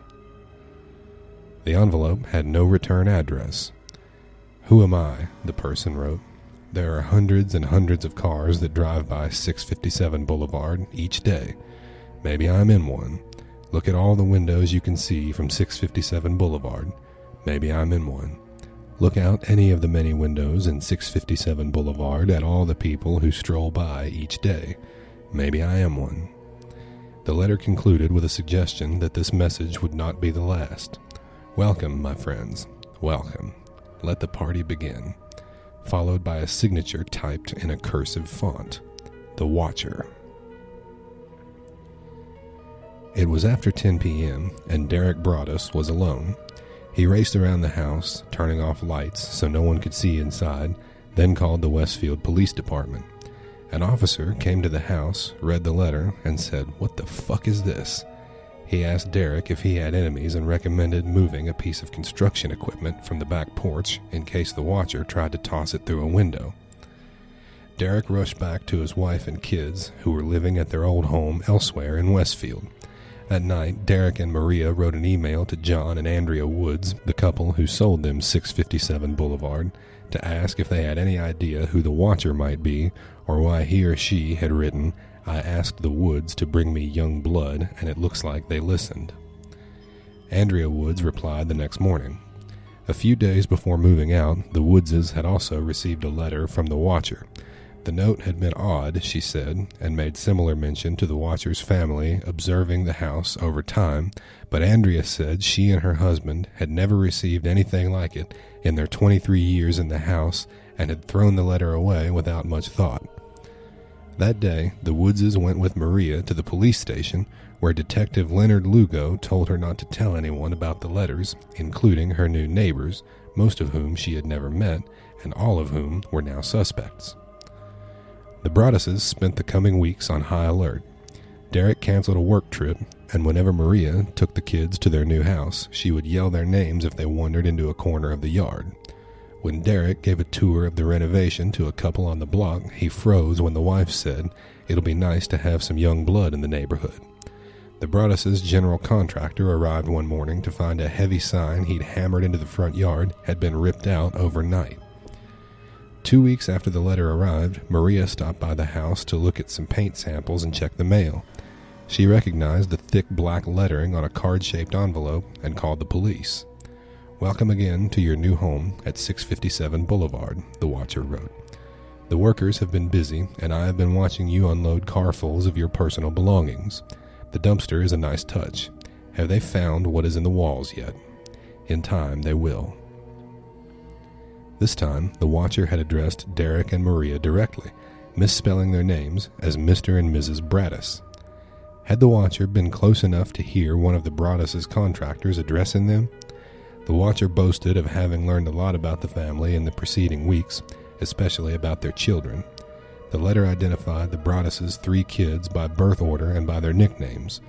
The envelope had no return address. Who am I? the person wrote. There are hundreds and hundreds of cars that drive by 657 Boulevard each day. Maybe I'm in one. Look at all the windows you can see from 657 Boulevard. Maybe I'm in one. Look out any of the many windows in 657 Boulevard at all the people who stroll by each day. Maybe I am one. The letter concluded with a suggestion that this message would not be the last. Welcome, my friends. Welcome. Let the party begin. Followed by a signature typed in a cursive font The Watcher. It was after 10 p.m., and Derek Broaddus was alone. He raced around the house, turning off lights so no one could see inside, then called the Westfield Police Department. An officer came to the house, read the letter, and said, What the fuck is this? He asked Derek if he had enemies and recommended moving a piece of construction equipment from the back porch in case the watcher tried to toss it through a window. Derek rushed back to his wife and kids, who were living at their old home elsewhere in Westfield. At night, Derek and Maria wrote an email to John and Andrea Woods, the couple who sold them 657 Boulevard, to ask if they had any idea who the watcher might be or why he or she had written, I asked the Woods to bring me young blood, and it looks like they listened. Andrea Woods replied the next morning. A few days before moving out, the Woodses had also received a letter from the watcher. The note had been odd, she said, and made similar mention to the watcher's family observing the house over time, but Andrea said she and her husband had never received anything like it in their 23 years in the house and had thrown the letter away without much thought. That day, the Woodses went with Maria to the police station, where Detective Leonard Lugo told her not to tell anyone about the letters, including her new neighbors, most of whom she had never met, and all of whom were now suspects. The Broadduses spent the coming weeks on high alert. Derek canceled a work trip, and whenever Maria took the kids to their new house, she would yell their names if they wandered into a corner of the yard. When Derek gave a tour of the renovation to a couple on the block, he froze when the wife said, It'll be nice to have some young blood in the neighborhood. The Broadduses' general contractor arrived one morning to find a heavy sign he'd hammered into the front yard had been ripped out overnight. Two weeks after the letter arrived, Maria stopped by the house to look at some paint samples and check the mail. She recognized the thick black lettering on a card shaped envelope and called the police. Welcome again to your new home at 657 Boulevard, the watcher wrote. The workers have been busy, and I have been watching you unload carfuls of your personal belongings. The dumpster is a nice touch. Have they found what is in the walls yet? In time, they will. This time, the watcher had addressed Derek and Maria directly, misspelling their names as Mr. and Mrs. Braddus. Had the watcher been close enough to hear one of the Broaddus's contractors addressing them, the watcher boasted of having learned a lot about the family in the preceding weeks, especially about their children. The letter identified the Broadduses' three kids by birth order and by their nicknames,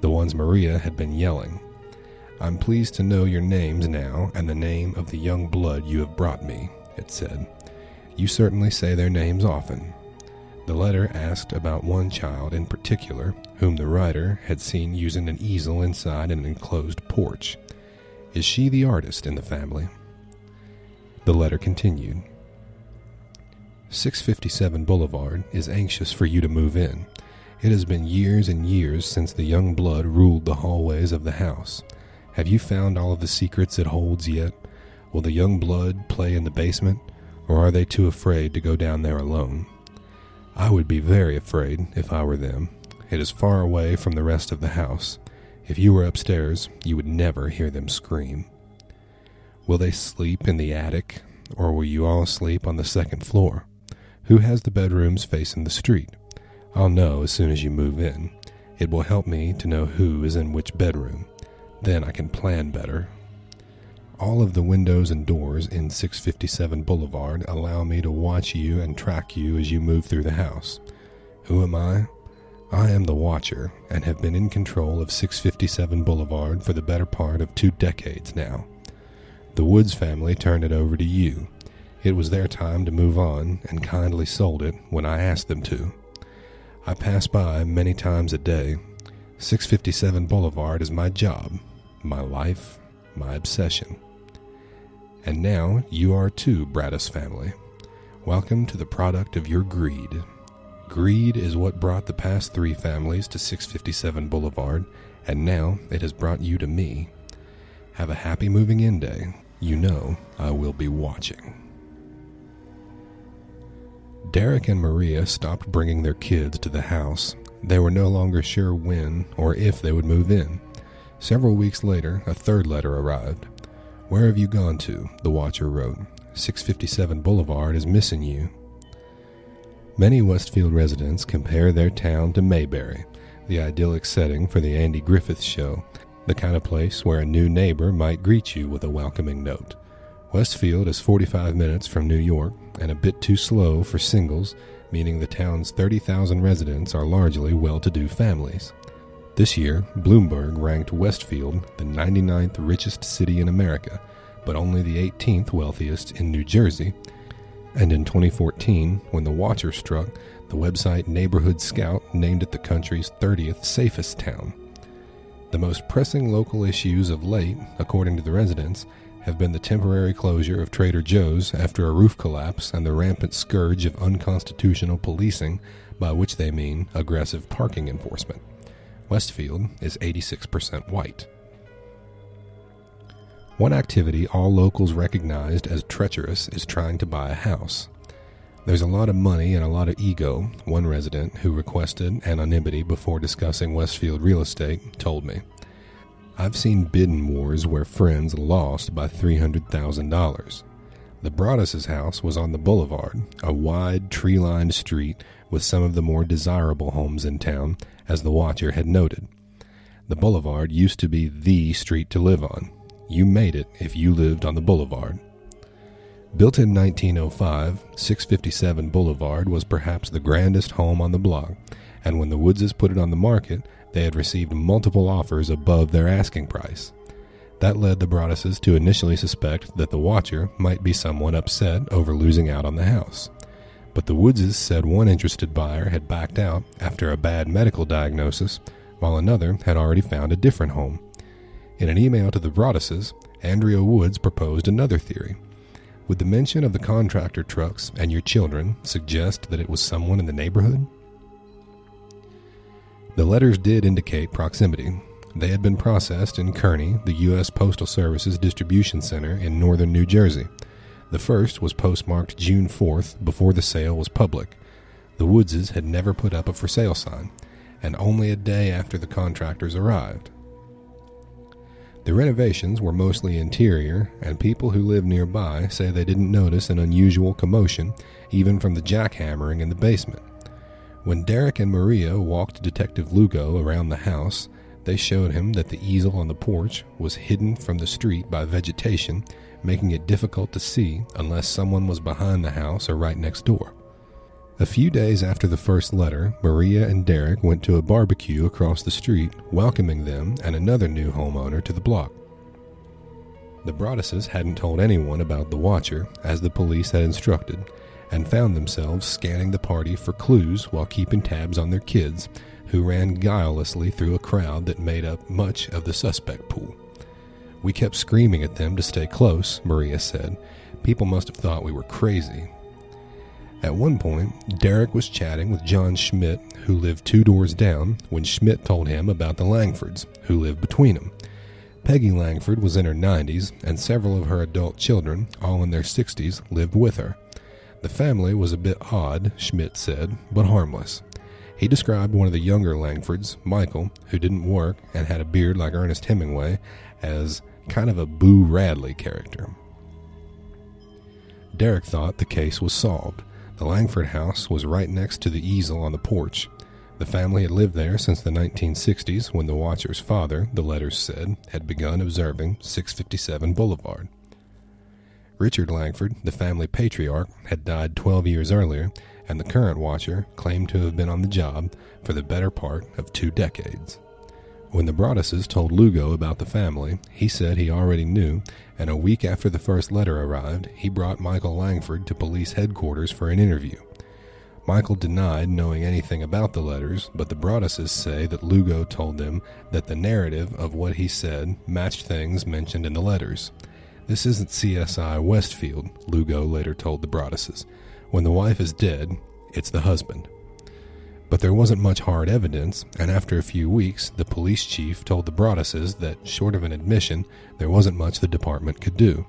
the ones Maria had been yelling. I'm pleased to know your names now and the name of the young blood you have brought me, it said. You certainly say their names often. The letter asked about one child in particular, whom the writer had seen using an easel inside an enclosed porch. Is she the artist in the family? The letter continued 657 Boulevard is anxious for you to move in. It has been years and years since the young blood ruled the hallways of the house. Have you found all of the secrets it holds yet? Will the young blood play in the basement, or are they too afraid to go down there alone? I would be very afraid if I were them. It is far away from the rest of the house. If you were upstairs, you would never hear them scream. Will they sleep in the attic, or will you all sleep on the second floor? Who has the bedrooms facing the street? I'll know as soon as you move in. It will help me to know who is in which bedroom. Then I can plan better. All of the windows and doors in 657 Boulevard allow me to watch you and track you as you move through the house. Who am I? I am the Watcher and have been in control of 657 Boulevard for the better part of two decades now. The Woods family turned it over to you. It was their time to move on and kindly sold it when I asked them to. I pass by many times a day. 657 Boulevard is my job, my life, my obsession. And now you are too, Braddus family. Welcome to the product of your greed. Greed is what brought the past three families to 657 Boulevard, and now it has brought you to me. Have a happy moving in day. You know I will be watching. Derek and Maria stopped bringing their kids to the house. They were no longer sure when or if they would move in. Several weeks later, a third letter arrived. Where have you gone to? The watcher wrote. 657 Boulevard is missing you. Many Westfield residents compare their town to Mayberry, the idyllic setting for the Andy Griffith Show, the kind of place where a new neighbor might greet you with a welcoming note. Westfield is 45 minutes from New York and a bit too slow for singles, meaning the town's 30,000 residents are largely well to do families. This year, Bloomberg ranked Westfield the 99th richest city in America, but only the 18th wealthiest in New Jersey and in 2014, when the Watcher struck, the website Neighborhood Scout named it the country's 30th safest town. The most pressing local issues of late, according to the residents, have been the temporary closure of Trader Joe's after a roof collapse and the rampant scourge of unconstitutional policing, by which they mean aggressive parking enforcement. Westfield is 86% white. One activity all locals recognized as treacherous is trying to buy a house. There's a lot of money and a lot of ego, one resident who requested anonymity before discussing Westfield real estate told me. I've seen bidding wars where friends lost by $300,000. The Broaddus' house was on the boulevard, a wide, tree lined street with some of the more desirable homes in town, as the Watcher had noted. The boulevard used to be the street to live on. You made it if you lived on the boulevard. Built in 1905, 657 Boulevard was perhaps the grandest home on the block, and when the Woodses put it on the market, they had received multiple offers above their asking price. That led the Broadduses to initially suspect that the Watcher might be somewhat upset over losing out on the house. But the Woodses said one interested buyer had backed out after a bad medical diagnosis, while another had already found a different home. In an email to the Broadduses, Andrea Woods proposed another theory. Would the mention of the contractor trucks and your children suggest that it was someone in the neighborhood? The letters did indicate proximity. They had been processed in Kearny, the U.S. Postal Service's distribution center in northern New Jersey. The first was postmarked June 4th before the sale was public. The Woodses had never put up a for sale sign, and only a day after the contractors arrived. The renovations were mostly interior, and people who live nearby say they didn't notice an unusual commotion, even from the jackhammering in the basement. When Derek and Maria walked Detective Lugo around the house, they showed him that the easel on the porch was hidden from the street by vegetation, making it difficult to see unless someone was behind the house or right next door. A few days after the first letter, Maria and Derek went to a barbecue across the street, welcoming them and another new homeowner to the block. The Broadduses hadn't told anyone about the Watcher, as the police had instructed, and found themselves scanning the party for clues while keeping tabs on their kids, who ran guilelessly through a crowd that made up much of the suspect pool. We kept screaming at them to stay close, Maria said. People must have thought we were crazy, at one point, Derek was chatting with John Schmidt, who lived two doors down, when Schmidt told him about the Langfords, who lived between them. Peggy Langford was in her 90s, and several of her adult children, all in their 60s, lived with her. The family was a bit odd, Schmidt said, but harmless. He described one of the younger Langfords, Michael, who didn't work and had a beard like Ernest Hemingway, as kind of a Boo Radley character. Derek thought the case was solved. The Langford house was right next to the easel on the porch. The family had lived there since the 1960s when the watcher's father, the letters said, had begun observing 657 Boulevard. Richard Langford, the family patriarch, had died 12 years earlier, and the current watcher claimed to have been on the job for the better part of two decades. When the Broadduses told Lugo about the family, he said he already knew, and a week after the first letter arrived, he brought Michael Langford to police headquarters for an interview. Michael denied knowing anything about the letters, but the Broadduses say that Lugo told them that the narrative of what he said matched things mentioned in the letters. This isn't CSI Westfield, Lugo later told the Broadduses. When the wife is dead, it's the husband. But there wasn't much hard evidence, and after a few weeks, the police chief told the Broadduses that, short of an admission, there wasn't much the department could do.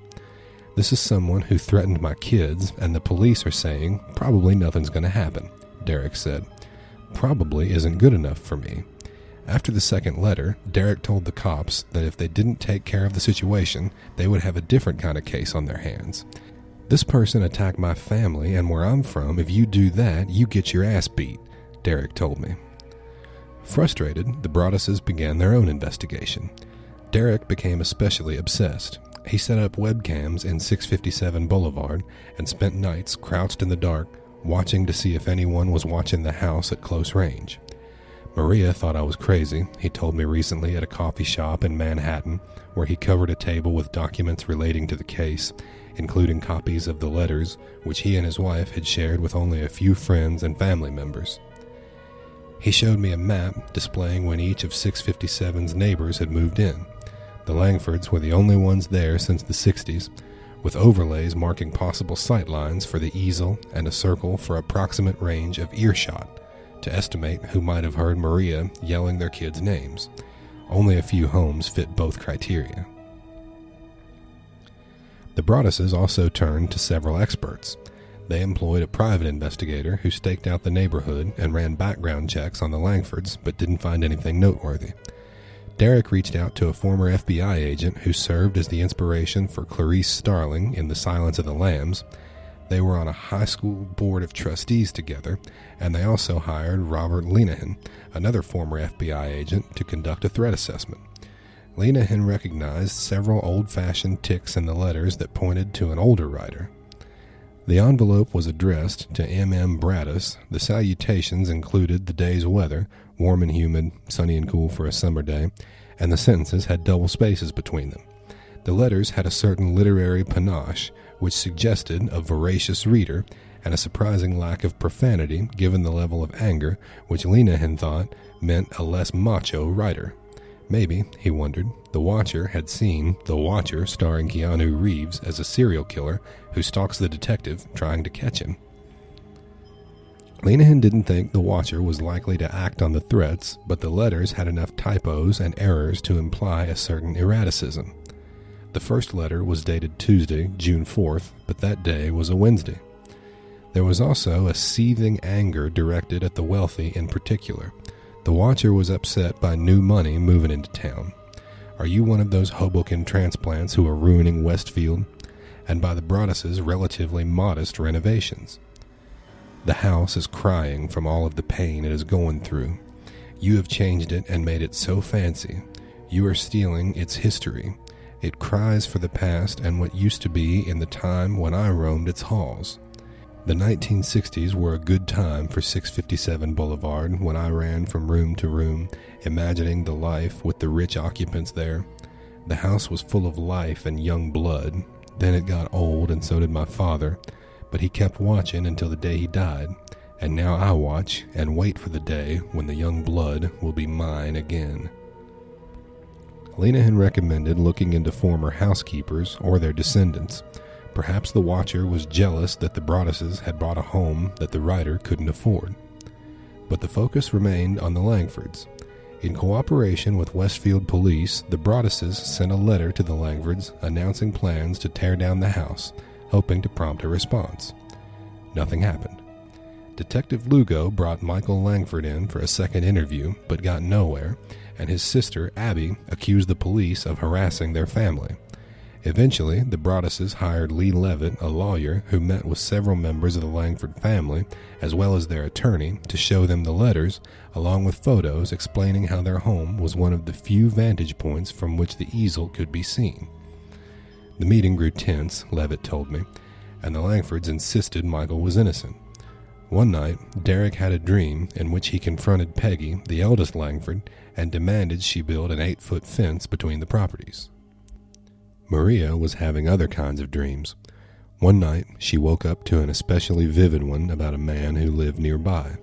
This is someone who threatened my kids, and the police are saying probably nothing's going to happen, Derek said. Probably isn't good enough for me. After the second letter, Derek told the cops that if they didn't take care of the situation, they would have a different kind of case on their hands. This person attacked my family, and where I'm from, if you do that, you get your ass beat. Derek told me. Frustrated, the Broadduses began their own investigation. Derek became especially obsessed. He set up webcams in 657 Boulevard and spent nights crouched in the dark, watching to see if anyone was watching the house at close range. Maria thought I was crazy, he told me recently at a coffee shop in Manhattan, where he covered a table with documents relating to the case, including copies of the letters which he and his wife had shared with only a few friends and family members. He showed me a map displaying when each of 657's neighbors had moved in. The Langfords were the only ones there since the 60s, with overlays marking possible sight lines for the easel and a circle for approximate range of earshot to estimate who might have heard Maria yelling their kids' names. Only a few homes fit both criteria. The Broadduses also turned to several experts. They employed a private investigator who staked out the neighborhood and ran background checks on the Langfords but didn't find anything noteworthy. Derek reached out to a former FBI agent who served as the inspiration for Clarice Starling in The Silence of the Lambs. They were on a high school board of trustees together, and they also hired Robert Lenehan, another former FBI agent, to conduct a threat assessment. Lenehan recognized several old fashioned ticks in the letters that pointed to an older writer. The envelope was addressed to M. M. Braddus. The salutations included the day's weather, warm and humid, sunny and cool for a summer day, and the sentences had double spaces between them. The letters had a certain literary panache, which suggested a voracious reader, and a surprising lack of profanity given the level of anger which Lenehan thought meant a less macho writer. Maybe, he wondered, the Watcher had seen The Watcher starring Keanu Reeves as a serial killer who stalks the detective trying to catch him. Lenehan didn't think the Watcher was likely to act on the threats, but the letters had enough typos and errors to imply a certain erraticism. The first letter was dated Tuesday, June 4th, but that day was a Wednesday. There was also a seething anger directed at the wealthy in particular. The watcher was upset by new money moving into town. Are you one of those Hoboken transplants who are ruining Westfield? And by the Broadduses' relatively modest renovations. The house is crying from all of the pain it is going through. You have changed it and made it so fancy. You are stealing its history. It cries for the past and what used to be in the time when I roamed its halls. The 1960s were a good time for 657 Boulevard when I ran from room to room, imagining the life with the rich occupants there. The house was full of life and young blood. Then it got old, and so did my father, but he kept watching until the day he died. And now I watch and wait for the day when the young blood will be mine again. Lenehan recommended looking into former housekeepers or their descendants. Perhaps the watcher was jealous that the Broadduses had bought a home that the writer couldn't afford. But the focus remained on the Langfords. In cooperation with Westfield Police, the Broadduses sent a letter to the Langfords announcing plans to tear down the house, hoping to prompt a response. Nothing happened. Detective Lugo brought Michael Langford in for a second interview, but got nowhere, and his sister, Abby, accused the police of harassing their family. Eventually, the Broadduses hired Lee Levitt, a lawyer who met with several members of the Langford family, as well as their attorney, to show them the letters, along with photos explaining how their home was one of the few vantage points from which the easel could be seen. The meeting grew tense, Levitt told me, and the Langfords insisted Michael was innocent. One night, Derek had a dream in which he confronted Peggy, the eldest Langford, and demanded she build an eight foot fence between the properties. Maria was having other kinds of dreams. One night, she woke up to an especially vivid one about a man who lived nearby.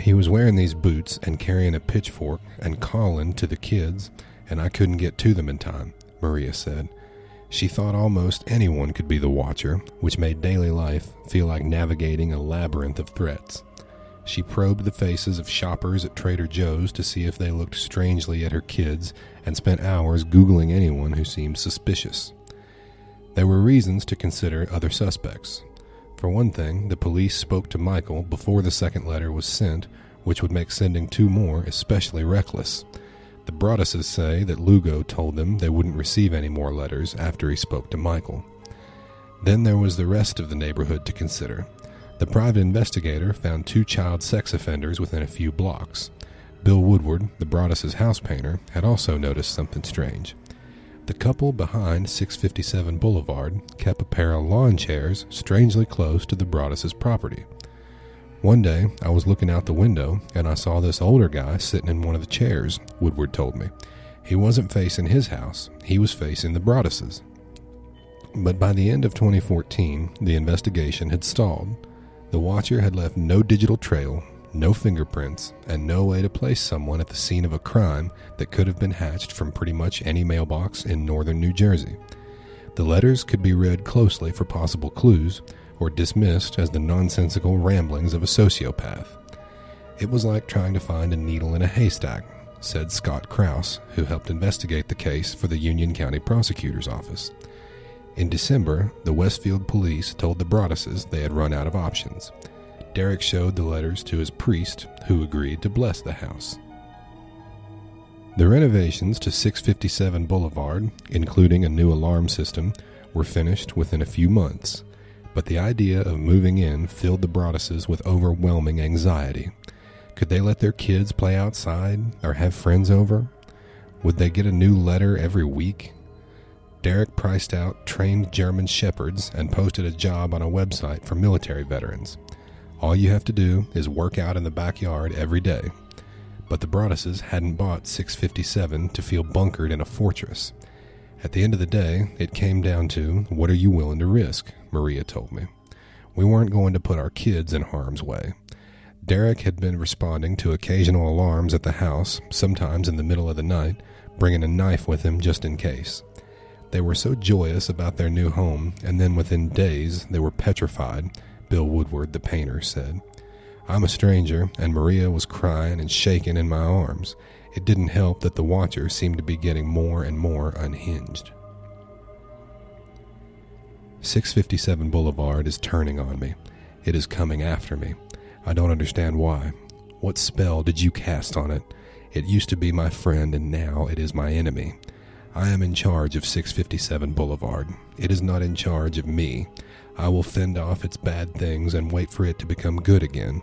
He was wearing these boots and carrying a pitchfork and calling to the kids, and I couldn't get to them in time, Maria said. She thought almost anyone could be the watcher, which made daily life feel like navigating a labyrinth of threats. She probed the faces of shoppers at Trader Joe's to see if they looked strangely at her kids and spent hours Googling anyone who seemed suspicious. There were reasons to consider other suspects. For one thing, the police spoke to Michael before the second letter was sent, which would make sending two more especially reckless. The Broadduses say that Lugo told them they wouldn't receive any more letters after he spoke to Michael. Then there was the rest of the neighborhood to consider. The private investigator found two child sex offenders within a few blocks. Bill Woodward, the Broaddus's house painter, had also noticed something strange. The couple behind 657 Boulevard kept a pair of lawn chairs strangely close to the Broaddus's property. One day, I was looking out the window and I saw this older guy sitting in one of the chairs, Woodward told me. He wasn't facing his house, he was facing the Broaddus's. But by the end of 2014, the investigation had stalled. The watcher had left no digital trail, no fingerprints, and no way to place someone at the scene of a crime that could have been hatched from pretty much any mailbox in northern New Jersey. The letters could be read closely for possible clues, or dismissed as the nonsensical ramblings of a sociopath. It was like trying to find a needle in a haystack, said Scott Kraus, who helped investigate the case for the Union County Prosecutor's Office. In December, the Westfield police told the Broadduses they had run out of options. Derek showed the letters to his priest, who agreed to bless the house. The renovations to 657 Boulevard, including a new alarm system, were finished within a few months, but the idea of moving in filled the Broadduses with overwhelming anxiety. Could they let their kids play outside or have friends over? Would they get a new letter every week? Derek priced out trained German shepherds and posted a job on a website for military veterans. All you have to do is work out in the backyard every day. But the Broadduses hadn't bought 657 to feel bunkered in a fortress. At the end of the day, it came down to what are you willing to risk, Maria told me. We weren't going to put our kids in harm's way. Derek had been responding to occasional alarms at the house, sometimes in the middle of the night, bringing a knife with him just in case. They were so joyous about their new home, and then within days they were petrified Bill Woodward, the painter, said. I'm a stranger, and Maria was crying and shaking in my arms. It didn't help that the watcher seemed to be getting more and more unhinged. 657 Boulevard is turning on me. It is coming after me. I don't understand why. What spell did you cast on it? It used to be my friend, and now it is my enemy. I am in charge of 657 Boulevard. It is not in charge of me. I will fend off its bad things and wait for it to become good again.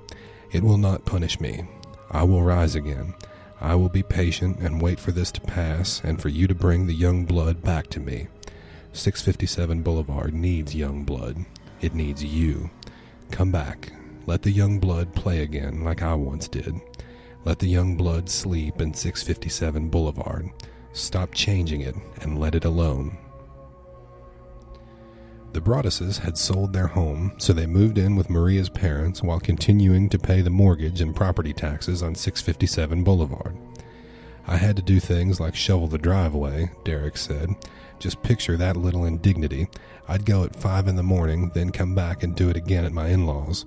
It will not punish me. I will rise again. I will be patient and wait for this to pass and for you to bring the young blood back to me. 657 Boulevard needs young blood. It needs you. Come back. Let the young blood play again like I once did. Let the young blood sleep in 657 Boulevard. Stop changing it and let it alone. The Broadduses had sold their home, so they moved in with Maria's parents while continuing to pay the mortgage and property taxes on 657 Boulevard. I had to do things like shovel the driveway, Derek said. Just picture that little indignity. I'd go at 5 in the morning, then come back and do it again at my in laws.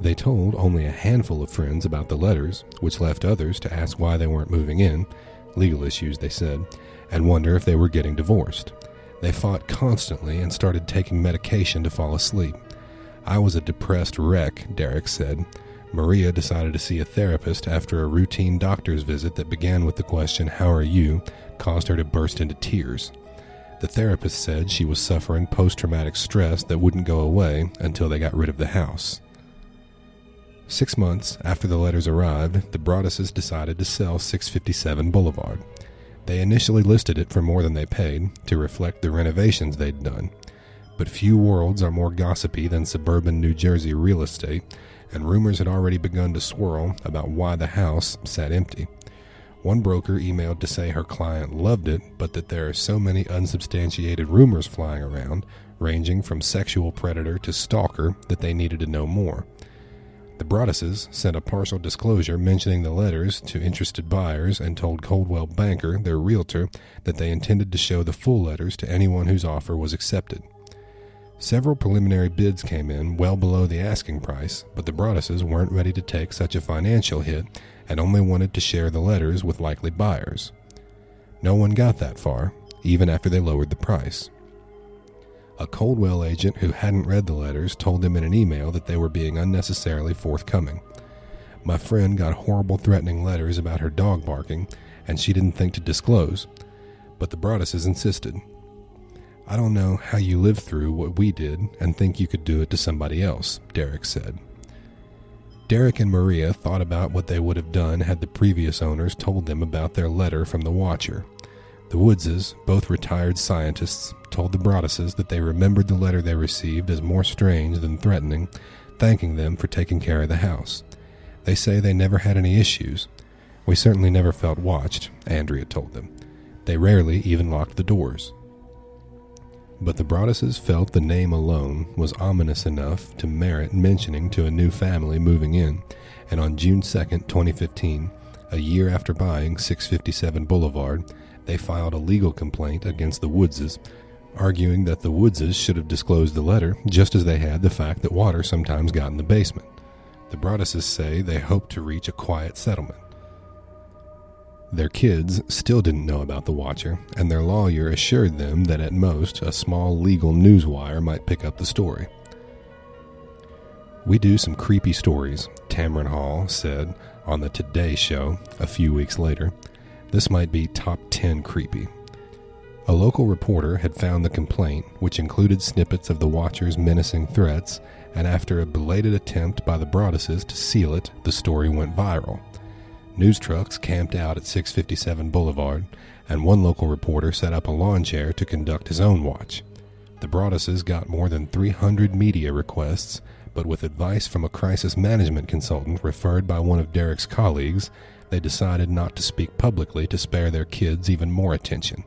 They told only a handful of friends about the letters, which left others to ask why they weren't moving in, legal issues, they said, and wonder if they were getting divorced. They fought constantly and started taking medication to fall asleep. I was a depressed wreck, Derek said. Maria decided to see a therapist after a routine doctor's visit that began with the question, How are you? caused her to burst into tears. The therapist said she was suffering post traumatic stress that wouldn't go away until they got rid of the house. Six months after the letters arrived, the Broadduses decided to sell 657 Boulevard. They initially listed it for more than they paid to reflect the renovations they'd done. But few worlds are more gossipy than suburban New Jersey real estate, and rumors had already begun to swirl about why the house sat empty. One broker emailed to say her client loved it, but that there are so many unsubstantiated rumors flying around, ranging from sexual predator to stalker, that they needed to know more. The Broadduses sent a partial disclosure mentioning the letters to interested buyers and told Coldwell Banker, their realtor, that they intended to show the full letters to anyone whose offer was accepted. Several preliminary bids came in well below the asking price, but the Broadduses weren't ready to take such a financial hit and only wanted to share the letters with likely buyers. No one got that far, even after they lowered the price. A Coldwell agent who hadn't read the letters told them in an email that they were being unnecessarily forthcoming. My friend got horrible threatening letters about her dog barking, and she didn't think to disclose, but the Broadduses insisted. I don't know how you lived through what we did and think you could do it to somebody else, Derek said. Derek and Maria thought about what they would have done had the previous owners told them about their letter from the Watcher. The Woodses, both retired scientists, told the Broadduses that they remembered the letter they received as more strange than threatening, thanking them for taking care of the house. They say they never had any issues. We certainly never felt watched, Andrea told them. They rarely even locked the doors. But the Broadduses felt the name alone was ominous enough to merit mentioning to a new family moving in, and on June 2, 2015, a year after buying 657 Boulevard, they filed a legal complaint against the Woodses, arguing that the Woodses should have disclosed the letter just as they had the fact that water sometimes got in the basement. The Broadduses say they hope to reach a quiet settlement. Their kids still didn't know about the Watcher, and their lawyer assured them that at most a small legal newswire might pick up the story. We do some creepy stories, Tamron Hall said on the Today Show a few weeks later. This might be top 10 creepy. A local reporter had found the complaint, which included snippets of the Watcher's menacing threats, and after a belated attempt by the Broadduses to seal it, the story went viral. News trucks camped out at 657 Boulevard, and one local reporter set up a lawn chair to conduct his own watch. The Broadduses got more than 300 media requests, but with advice from a crisis management consultant referred by one of Derek's colleagues, they decided not to speak publicly to spare their kids even more attention.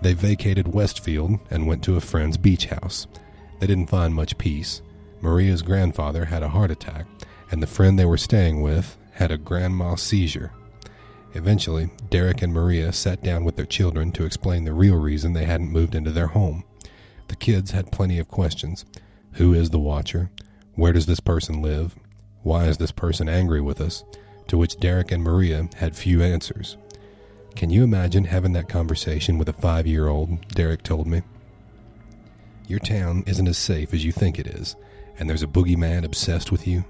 They vacated Westfield and went to a friend's beach house. They didn't find much peace. Maria's grandfather had a heart attack, and the friend they were staying with had a grand mal seizure. Eventually, Derek and Maria sat down with their children to explain the real reason they hadn't moved into their home. The kids had plenty of questions. Who is the Watcher? Where does this person live? Why is this person angry with us? To which Derek and Maria had few answers. Can you imagine having that conversation with a five year old? Derek told me. Your town isn't as safe as you think it is, and there's a boogeyman obsessed with you.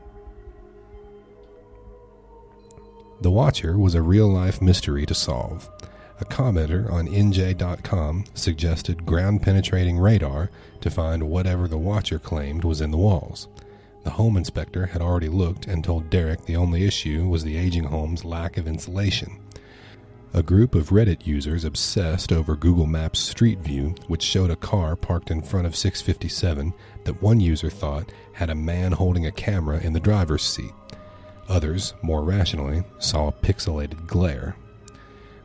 The Watcher was a real life mystery to solve. A commenter on NJ.com suggested ground penetrating radar to find whatever the Watcher claimed was in the walls. The home inspector had already looked and told Derek the only issue was the aging home's lack of insulation. A group of Reddit users obsessed over Google Maps Street View, which showed a car parked in front of 657 that one user thought had a man holding a camera in the driver's seat. Others, more rationally, saw a pixelated glare.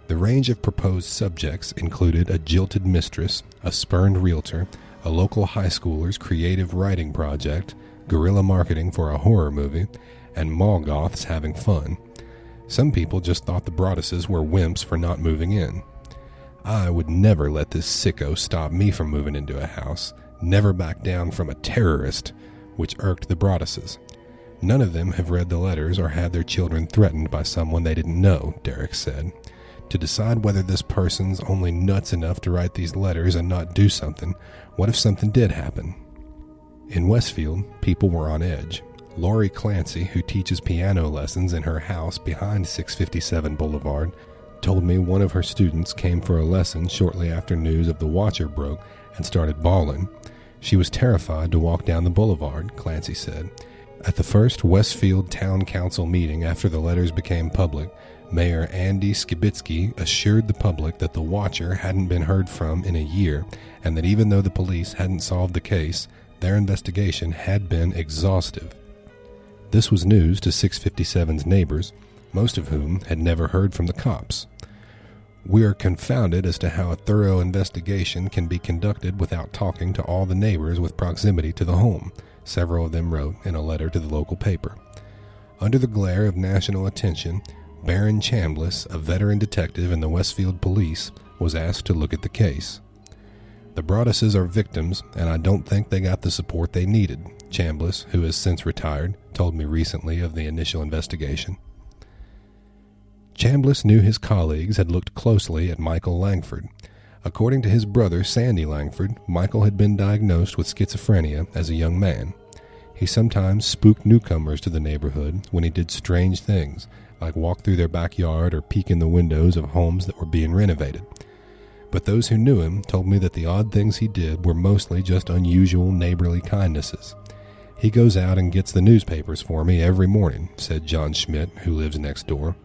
The range of proposed subjects included a jilted mistress, a spurned realtor, a local high schooler's creative writing project, guerrilla marketing for a horror movie, and mall goths having fun. Some people just thought the Broadduses were wimps for not moving in. I would never let this sicko stop me from moving into a house, never back down from a terrorist, which irked the Broadduses. None of them have read the letters or had their children threatened by someone they didn't know, Derek said. To decide whether this person's only nuts enough to write these letters and not do something, what if something did happen? In Westfield, people were on edge. Lori Clancy, who teaches piano lessons in her house behind 657 Boulevard, told me one of her students came for a lesson shortly after news of the Watcher broke and started bawling. She was terrified to walk down the boulevard, Clancy said. At the first Westfield Town Council meeting after the letters became public, Mayor Andy Skibitsky assured the public that the Watcher hadn't been heard from in a year and that even though the police hadn't solved the case, their investigation had been exhaustive. This was news to 657's neighbors, most of whom had never heard from the cops. We are confounded as to how a thorough investigation can be conducted without talking to all the neighbors with proximity to the home, several of them wrote in a letter to the local paper. Under the glare of national attention, Baron Chambliss, a veteran detective in the Westfield Police, was asked to look at the case. The Broadduses are victims, and I don't think they got the support they needed, Chambliss, who has since retired, told me recently of the initial investigation. Chambliss knew his colleagues had looked closely at Michael Langford, According to his brother, Sandy Langford, Michael had been diagnosed with schizophrenia as a young man. He sometimes spooked newcomers to the neighborhood when he did strange things, like walk through their backyard or peek in the windows of homes that were being renovated. But those who knew him told me that the odd things he did were mostly just unusual neighborly kindnesses. He goes out and gets the newspapers for me every morning, said John Schmidt, who lives next door.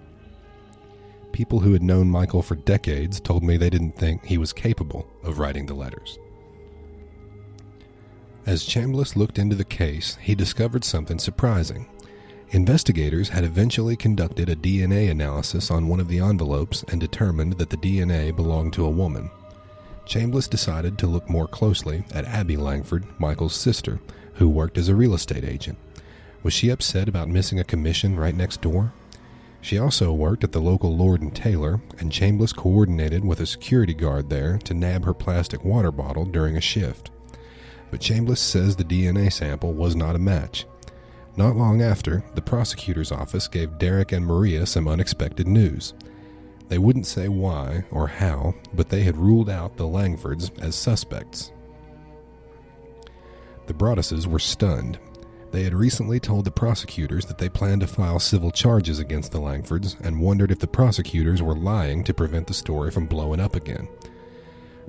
People who had known Michael for decades told me they didn't think he was capable of writing the letters. As Chambliss looked into the case, he discovered something surprising. Investigators had eventually conducted a DNA analysis on one of the envelopes and determined that the DNA belonged to a woman. Chambliss decided to look more closely at Abby Langford, Michael's sister, who worked as a real estate agent. Was she upset about missing a commission right next door? She also worked at the local Lord and Taylor, and Chambliss coordinated with a security guard there to nab her plastic water bottle during a shift. But Chambliss says the DNA sample was not a match. Not long after, the prosecutor's office gave Derek and Maria some unexpected news. They wouldn't say why or how, but they had ruled out the Langfords as suspects. The Broadduses were stunned they had recently told the prosecutors that they planned to file civil charges against the Langfords and wondered if the prosecutors were lying to prevent the story from blowing up again.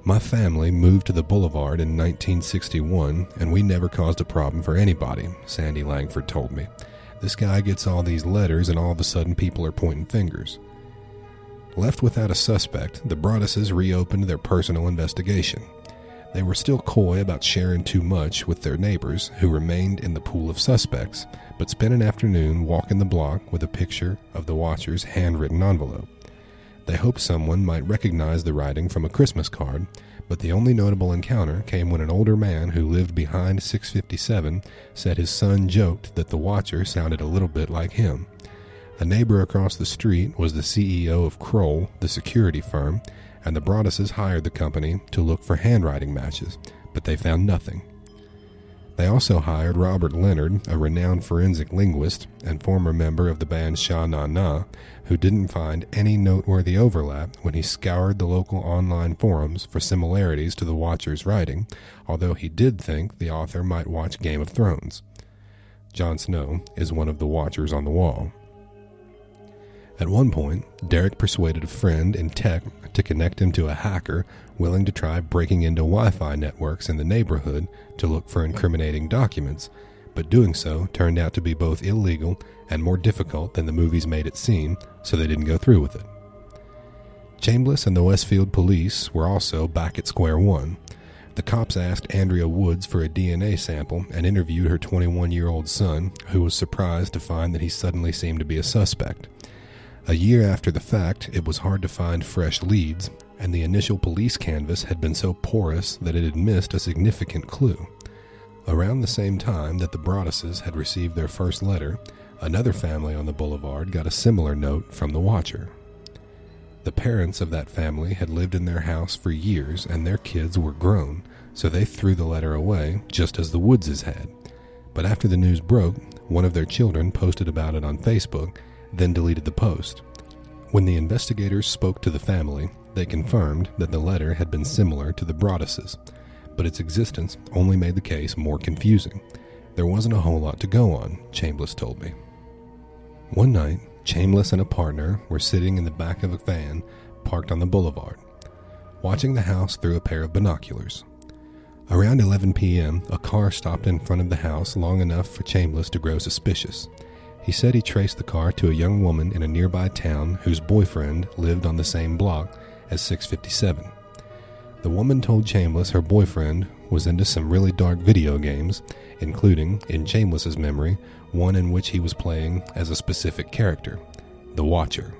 My family moved to the boulevard in 1961, and we never caused a problem for anybody, Sandy Langford told me. This guy gets all these letters, and all of a sudden people are pointing fingers. Left without a suspect, the Broadduses reopened their personal investigation. They were still coy about sharing too much with their neighbors, who remained in the pool of suspects, but spent an afternoon walking the block with a picture of the watcher's handwritten envelope. They hoped someone might recognize the writing from a Christmas card, but the only notable encounter came when an older man who lived behind 657 said his son joked that the watcher sounded a little bit like him. A neighbor across the street was the CEO of Kroll, the security firm, and the Broadduses hired the company to look for handwriting matches, but they found nothing. They also hired Robert Leonard, a renowned forensic linguist and former member of the band Sha Na Na, who didn't find any noteworthy overlap when he scoured the local online forums for similarities to the Watcher's writing, although he did think the author might watch Game of Thrones. Jon Snow is one of the Watchers on the wall. At one point, Derek persuaded a friend in tech to connect him to a hacker willing to try breaking into Wi Fi networks in the neighborhood to look for incriminating documents, but doing so turned out to be both illegal and more difficult than the movies made it seem, so they didn't go through with it. Chambliss and the Westfield police were also back at square one. The cops asked Andrea Woods for a DNA sample and interviewed her 21 year old son, who was surprised to find that he suddenly seemed to be a suspect. A year after the fact, it was hard to find fresh leads, and the initial police canvass had been so porous that it had missed a significant clue. Around the same time that the Broadduses had received their first letter, another family on the boulevard got a similar note from the Watcher. The parents of that family had lived in their house for years and their kids were grown, so they threw the letter away just as the Woodses had. But after the news broke, one of their children posted about it on Facebook then deleted the post. When the investigators spoke to the family, they confirmed that the letter had been similar to the Broadduses, but its existence only made the case more confusing. There wasn't a whole lot to go on, Chambliss told me. One night, Chambliss and a partner were sitting in the back of a van parked on the boulevard, watching the house through a pair of binoculars. Around 11 p.m., a car stopped in front of the house long enough for Chambliss to grow suspicious. He said he traced the car to a young woman in a nearby town whose boyfriend lived on the same block as 657. The woman told Chambliss her boyfriend was into some really dark video games, including, in Chambliss's memory, one in which he was playing as a specific character, the Watcher.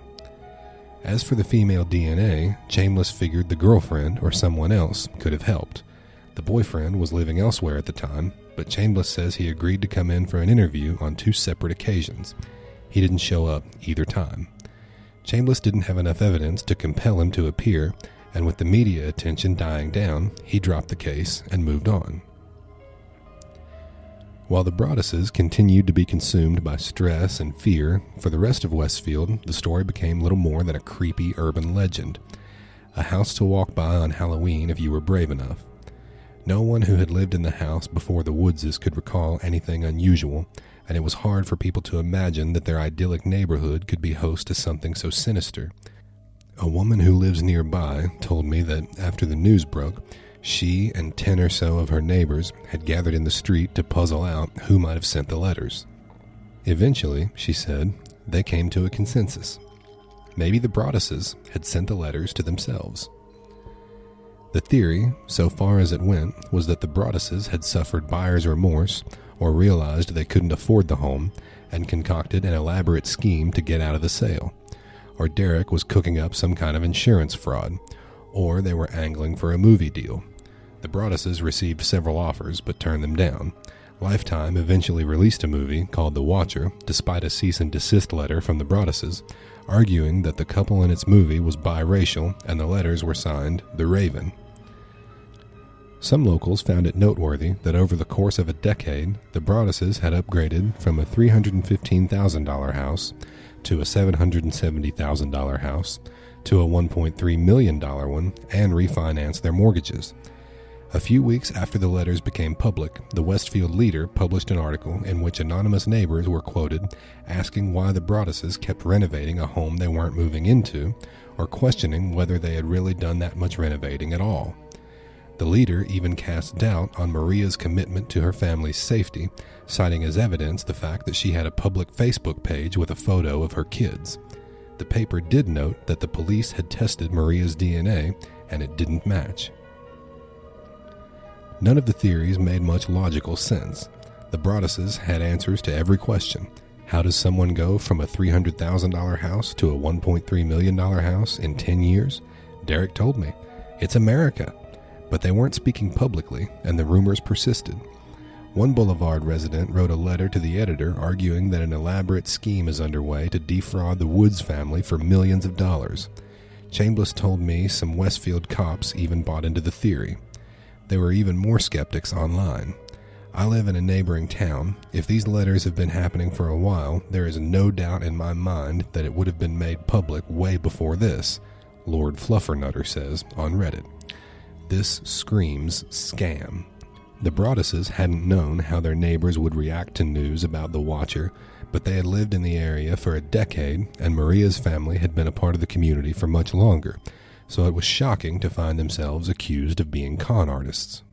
As for the female DNA, Chambliss figured the girlfriend or someone else could have helped. The boyfriend was living elsewhere at the time, but Chambliss says he agreed to come in for an interview on two separate occasions. He didn't show up either time. Chambliss didn't have enough evidence to compel him to appear, and with the media attention dying down, he dropped the case and moved on. While the Broadduses continued to be consumed by stress and fear, for the rest of Westfield, the story became little more than a creepy urban legend. A house to walk by on Halloween if you were brave enough. No one who had lived in the house before the Woodses could recall anything unusual, and it was hard for people to imagine that their idyllic neighborhood could be host to something so sinister. A woman who lives nearby told me that after the news broke, she and ten or so of her neighbors had gathered in the street to puzzle out who might have sent the letters. Eventually, she said, they came to a consensus. Maybe the Broadduses had sent the letters to themselves. The theory, so far as it went, was that the Broadduses had suffered buyer's remorse or realized they couldn't afford the home and concocted an elaborate scheme to get out of the sale. Or Derek was cooking up some kind of insurance fraud. or they were angling for a movie deal. The Broadduses received several offers but turned them down. Lifetime eventually released a movie called The Watcher, despite a cease and desist letter from the Broadduses, arguing that the couple in its movie was biracial and the letters were signed The Raven. Some locals found it noteworthy that over the course of a decade, the Broadduses had upgraded from a $315,000 house to a $770,000 house to a $1.3 million one and refinanced their mortgages. A few weeks after the letters became public, the Westfield Leader published an article in which anonymous neighbors were quoted asking why the Broadduses kept renovating a home they weren't moving into, or questioning whether they had really done that much renovating at all. The leader even cast doubt on Maria's commitment to her family's safety, citing as evidence the fact that she had a public Facebook page with a photo of her kids. The paper did note that the police had tested Maria's DNA and it didn't match. None of the theories made much logical sense. The Broadduses had answers to every question. How does someone go from a $300,000 house to a $1.3 million house in 10 years? Derek told me. It's America. But they weren't speaking publicly, and the rumors persisted. One Boulevard resident wrote a letter to the editor arguing that an elaborate scheme is underway to defraud the Woods family for millions of dollars. Chambliss told me some Westfield cops even bought into the theory. There were even more skeptics online. I live in a neighboring town. If these letters have been happening for a while, there is no doubt in my mind that it would have been made public way before this, Lord Fluffernutter says on Reddit. This screams scam. The Broadduses hadn't known how their neighbors would react to news about the Watcher, but they had lived in the area for a decade, and Maria's family had been a part of the community for much longer, so it was shocking to find themselves accused of being con artists.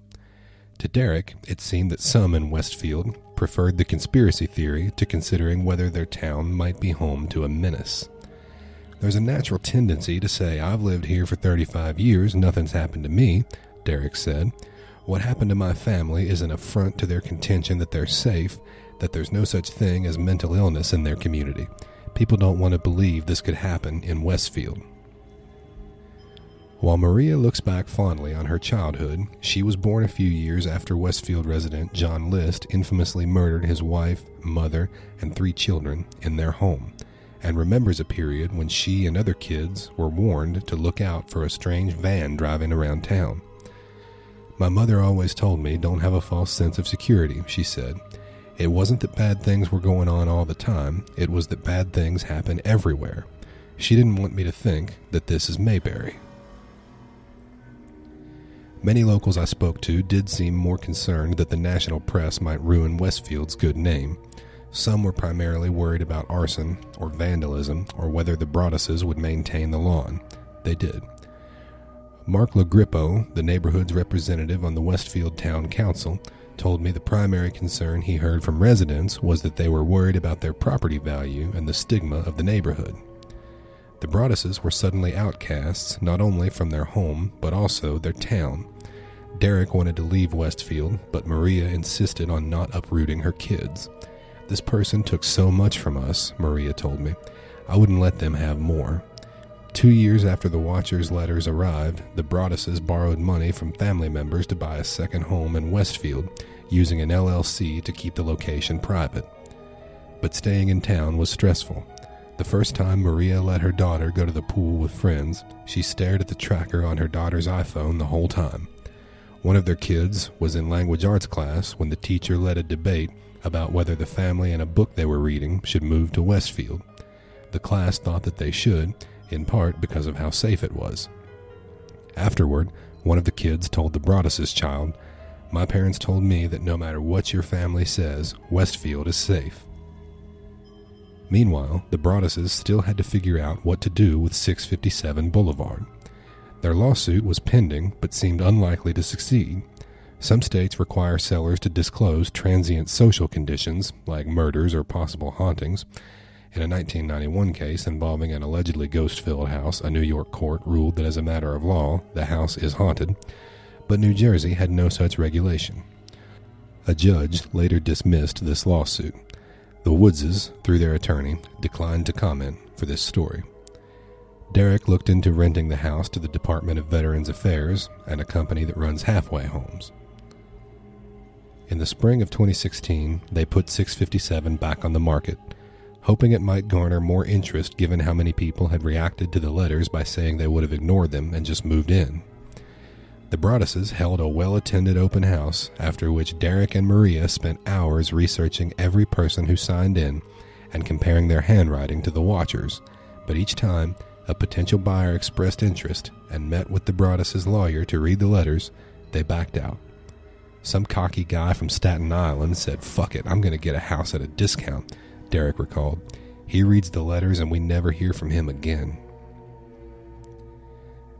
To Derek, it seemed that some in Westfield preferred the conspiracy theory to considering whether their town might be home to a menace. There's a natural tendency to say, I've lived here for 35 years, nothing's happened to me, Derek said. What happened to my family is an affront to their contention that they're safe, that there's no such thing as mental illness in their community. People don't want to believe this could happen in Westfield. While Maria looks back fondly on her childhood, she was born a few years after Westfield resident John List infamously murdered his wife, mother, and three children in their home, and remembers a period when she and other kids were warned to look out for a strange van driving around town. My mother always told me don't have a false sense of security, she said. It wasn't that bad things were going on all the time, it was that bad things happen everywhere. She didn't want me to think that this is Mayberry. Many locals I spoke to did seem more concerned that the national press might ruin Westfield's good name. Some were primarily worried about arson or vandalism or whether the Broadduses would maintain the lawn. They did. Mark LaGrippo, the neighborhood's representative on the Westfield Town Council, told me the primary concern he heard from residents was that they were worried about their property value and the stigma of the neighborhood. The Broadduses were suddenly outcasts not only from their home but also their town. Derek wanted to leave Westfield, but Maria insisted on not uprooting her kids. This person took so much from us, Maria told me. I wouldn't let them have more. Two years after the Watcher's letters arrived, the Broadduses borrowed money from family members to buy a second home in Westfield, using an LLC to keep the location private. But staying in town was stressful. The first time Maria let her daughter go to the pool with friends, she stared at the tracker on her daughter's iPhone the whole time. One of their kids was in language arts class when the teacher led a debate about whether the family and a book they were reading should move to Westfield. The class thought that they should, in part because of how safe it was. Afterward, one of the kids told the Broaddus's child, My parents told me that no matter what your family says, Westfield is safe. Meanwhile, the Broadduses still had to figure out what to do with 657 Boulevard. Their lawsuit was pending but seemed unlikely to succeed. Some states require sellers to disclose transient social conditions, like murders or possible hauntings. In a 1991 case involving an allegedly ghost filled house, a New York court ruled that as a matter of law, the house is haunted, but New Jersey had no such regulation. A judge later dismissed this lawsuit. The Woodses, through their attorney, declined to comment for this story. Derek looked into renting the house to the Department of Veterans Affairs and a company that runs halfway homes. In the spring of 2016, they put 657 back on the market, hoping it might garner more interest given how many people had reacted to the letters by saying they would have ignored them and just moved in. The Broadduses held a well attended open house, after which Derek and Maria spent hours researching every person who signed in and comparing their handwriting to the watchers, but each time a potential buyer expressed interest and met with the Broadduses' lawyer to read the letters, they backed out. Some cocky guy from Staten Island said, Fuck it, I'm going to get a house at a discount, Derek recalled. He reads the letters and we never hear from him again.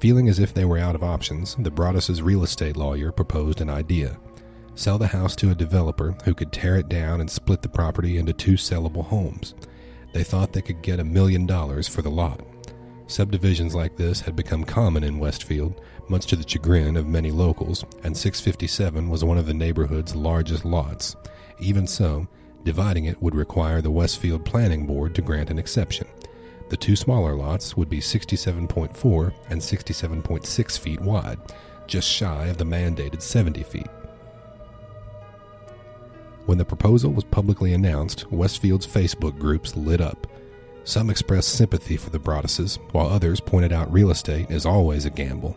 Feeling as if they were out of options, the Broadduses' real estate lawyer proposed an idea sell the house to a developer who could tear it down and split the property into two sellable homes. They thought they could get a million dollars for the lot. Subdivisions like this had become common in Westfield, much to the chagrin of many locals, and 657 was one of the neighborhood's largest lots. Even so, dividing it would require the Westfield Planning Board to grant an exception. The two smaller lots would be 67.4 and 67.6 feet wide, just shy of the mandated 70 feet. When the proposal was publicly announced, Westfield's Facebook groups lit up. Some expressed sympathy for the Broadduses, while others pointed out real estate is always a gamble.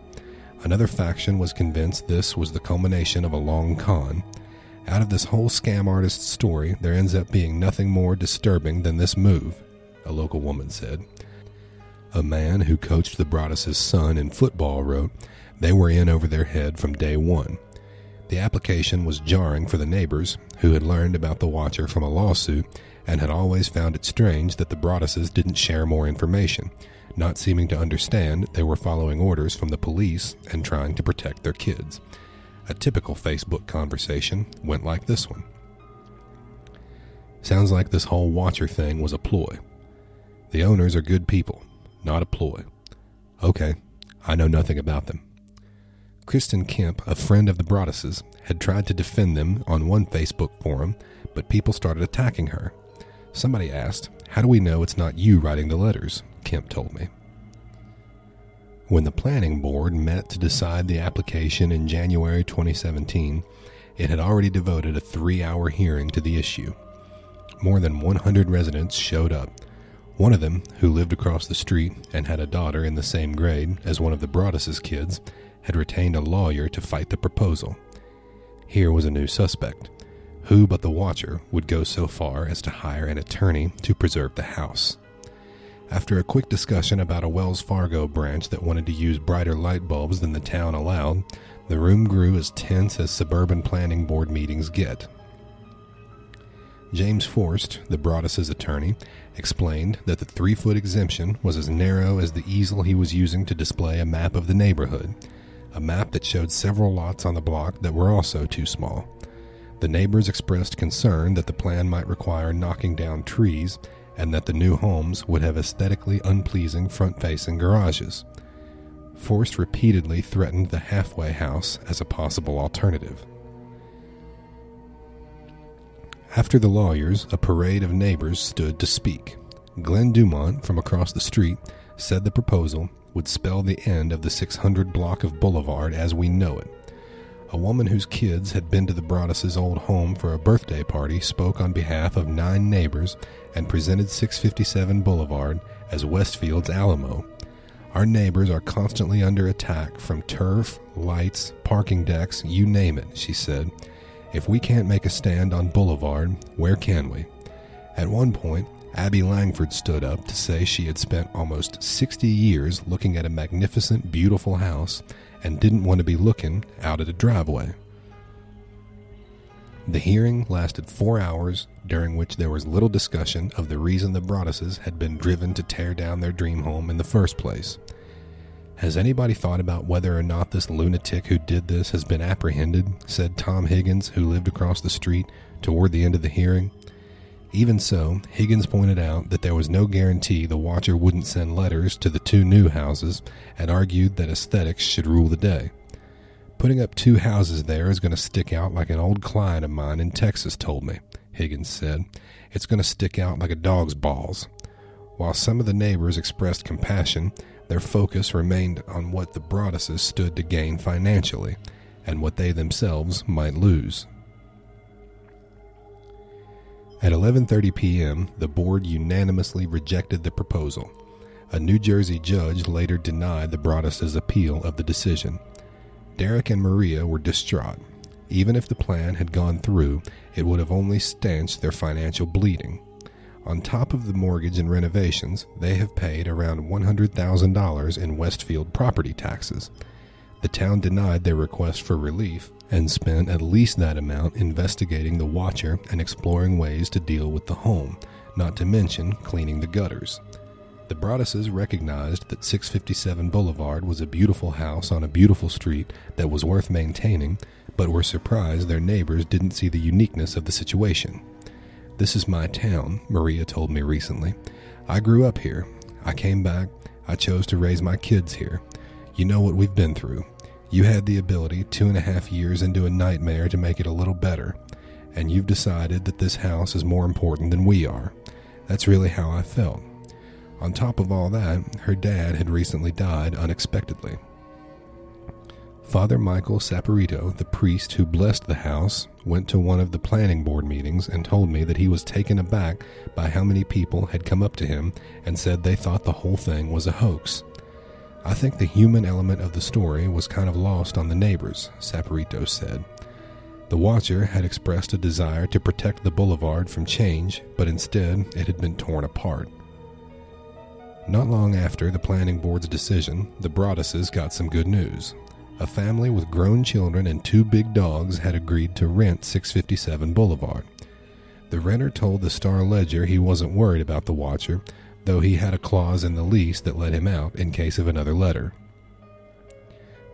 Another faction was convinced this was the culmination of a long con. Out of this whole scam artist story, there ends up being nothing more disturbing than this move, a local woman said. A man who coached the Broadduses' son in football wrote, They were in over their head from day one. The application was jarring for the neighbors, who had learned about the Watcher from a lawsuit and had always found it strange that the Broadduses didn't share more information, not seeming to understand they were following orders from the police and trying to protect their kids. A typical Facebook conversation went like this one. Sounds like this whole Watcher thing was a ploy. The owners are good people, not a ploy. Okay, I know nothing about them. Kristen Kemp, a friend of the Broadduses, had tried to defend them on one Facebook forum, but people started attacking her. Somebody asked, How do we know it's not you writing the letters? Kemp told me. When the planning board met to decide the application in January 2017, it had already devoted a three hour hearing to the issue. More than 100 residents showed up. One of them, who lived across the street and had a daughter in the same grade as one of the Broadduses' kids, had retained a lawyer to fight the proposal. Here was a new suspect who but the watcher would go so far as to hire an attorney to preserve the house? After a quick discussion about a Wells Fargo branch that wanted to use brighter light bulbs than the town allowed, the room grew as tense as suburban planning board meetings get. James Forst, the Broadduses' attorney, explained that the three foot exemption was as narrow as the easel he was using to display a map of the neighborhood, a map that showed several lots on the block that were also too small. The neighbors expressed concern that the plan might require knocking down trees and that the new homes would have aesthetically unpleasing front facing garages. Forst repeatedly threatened the halfway house as a possible alternative. After the lawyers, a parade of neighbors stood to speak. Glenn Dumont from across the street said the proposal would spell the end of the 600 block of Boulevard as we know it. A woman whose kids had been to the Broadduses' old home for a birthday party spoke on behalf of nine neighbors and presented 657 Boulevard as Westfield's Alamo. Our neighbors are constantly under attack from turf, lights, parking decks, you name it, she said. If we can't make a stand on Boulevard, where can we? At one point, Abby Langford stood up to say she had spent almost 60 years looking at a magnificent, beautiful house and didn't want to be looking out at a driveway. The hearing lasted four hours, during which there was little discussion of the reason the Broadduses had been driven to tear down their dream home in the first place. Has anybody thought about whether or not this lunatic who did this has been apprehended? said Tom Higgins, who lived across the street, toward the end of the hearing. Even so, Higgins pointed out that there was no guarantee the watcher wouldn't send letters to the two new houses and argued that aesthetics should rule the day. Putting up two houses there is going to stick out like an old client of mine in Texas told me, Higgins said. It's going to stick out like a dog's balls. While some of the neighbors expressed compassion, Their focus remained on what the Broadduses stood to gain financially and what they themselves might lose. At 11:30 p.m., the board unanimously rejected the proposal. A New Jersey judge later denied the Broadduses' appeal of the decision. Derek and Maria were distraught. Even if the plan had gone through, it would have only stanched their financial bleeding. On top of the mortgage and renovations, they have paid around $100,000 in Westfield property taxes. The town denied their request for relief and spent at least that amount investigating the watcher and exploring ways to deal with the home, not to mention cleaning the gutters. The Broadduses recognized that 657 Boulevard was a beautiful house on a beautiful street that was worth maintaining, but were surprised their neighbors didn't see the uniqueness of the situation. This is my town, Maria told me recently. I grew up here. I came back. I chose to raise my kids here. You know what we've been through. You had the ability, two and a half years into a nightmare, to make it a little better, and you've decided that this house is more important than we are. That's really how I felt. On top of all that, her dad had recently died unexpectedly. Father Michael Saporito, the priest who blessed the house, went to one of the planning board meetings and told me that he was taken aback by how many people had come up to him and said they thought the whole thing was a hoax. I think the human element of the story was kind of lost on the neighbors, Saporito said. The watcher had expressed a desire to protect the boulevard from change, but instead it had been torn apart. Not long after the planning board's decision, the Broadduses got some good news. A family with grown children and two big dogs had agreed to rent 657 Boulevard. The renter told the Star Ledger he wasn't worried about the watcher, though he had a clause in the lease that let him out in case of another letter.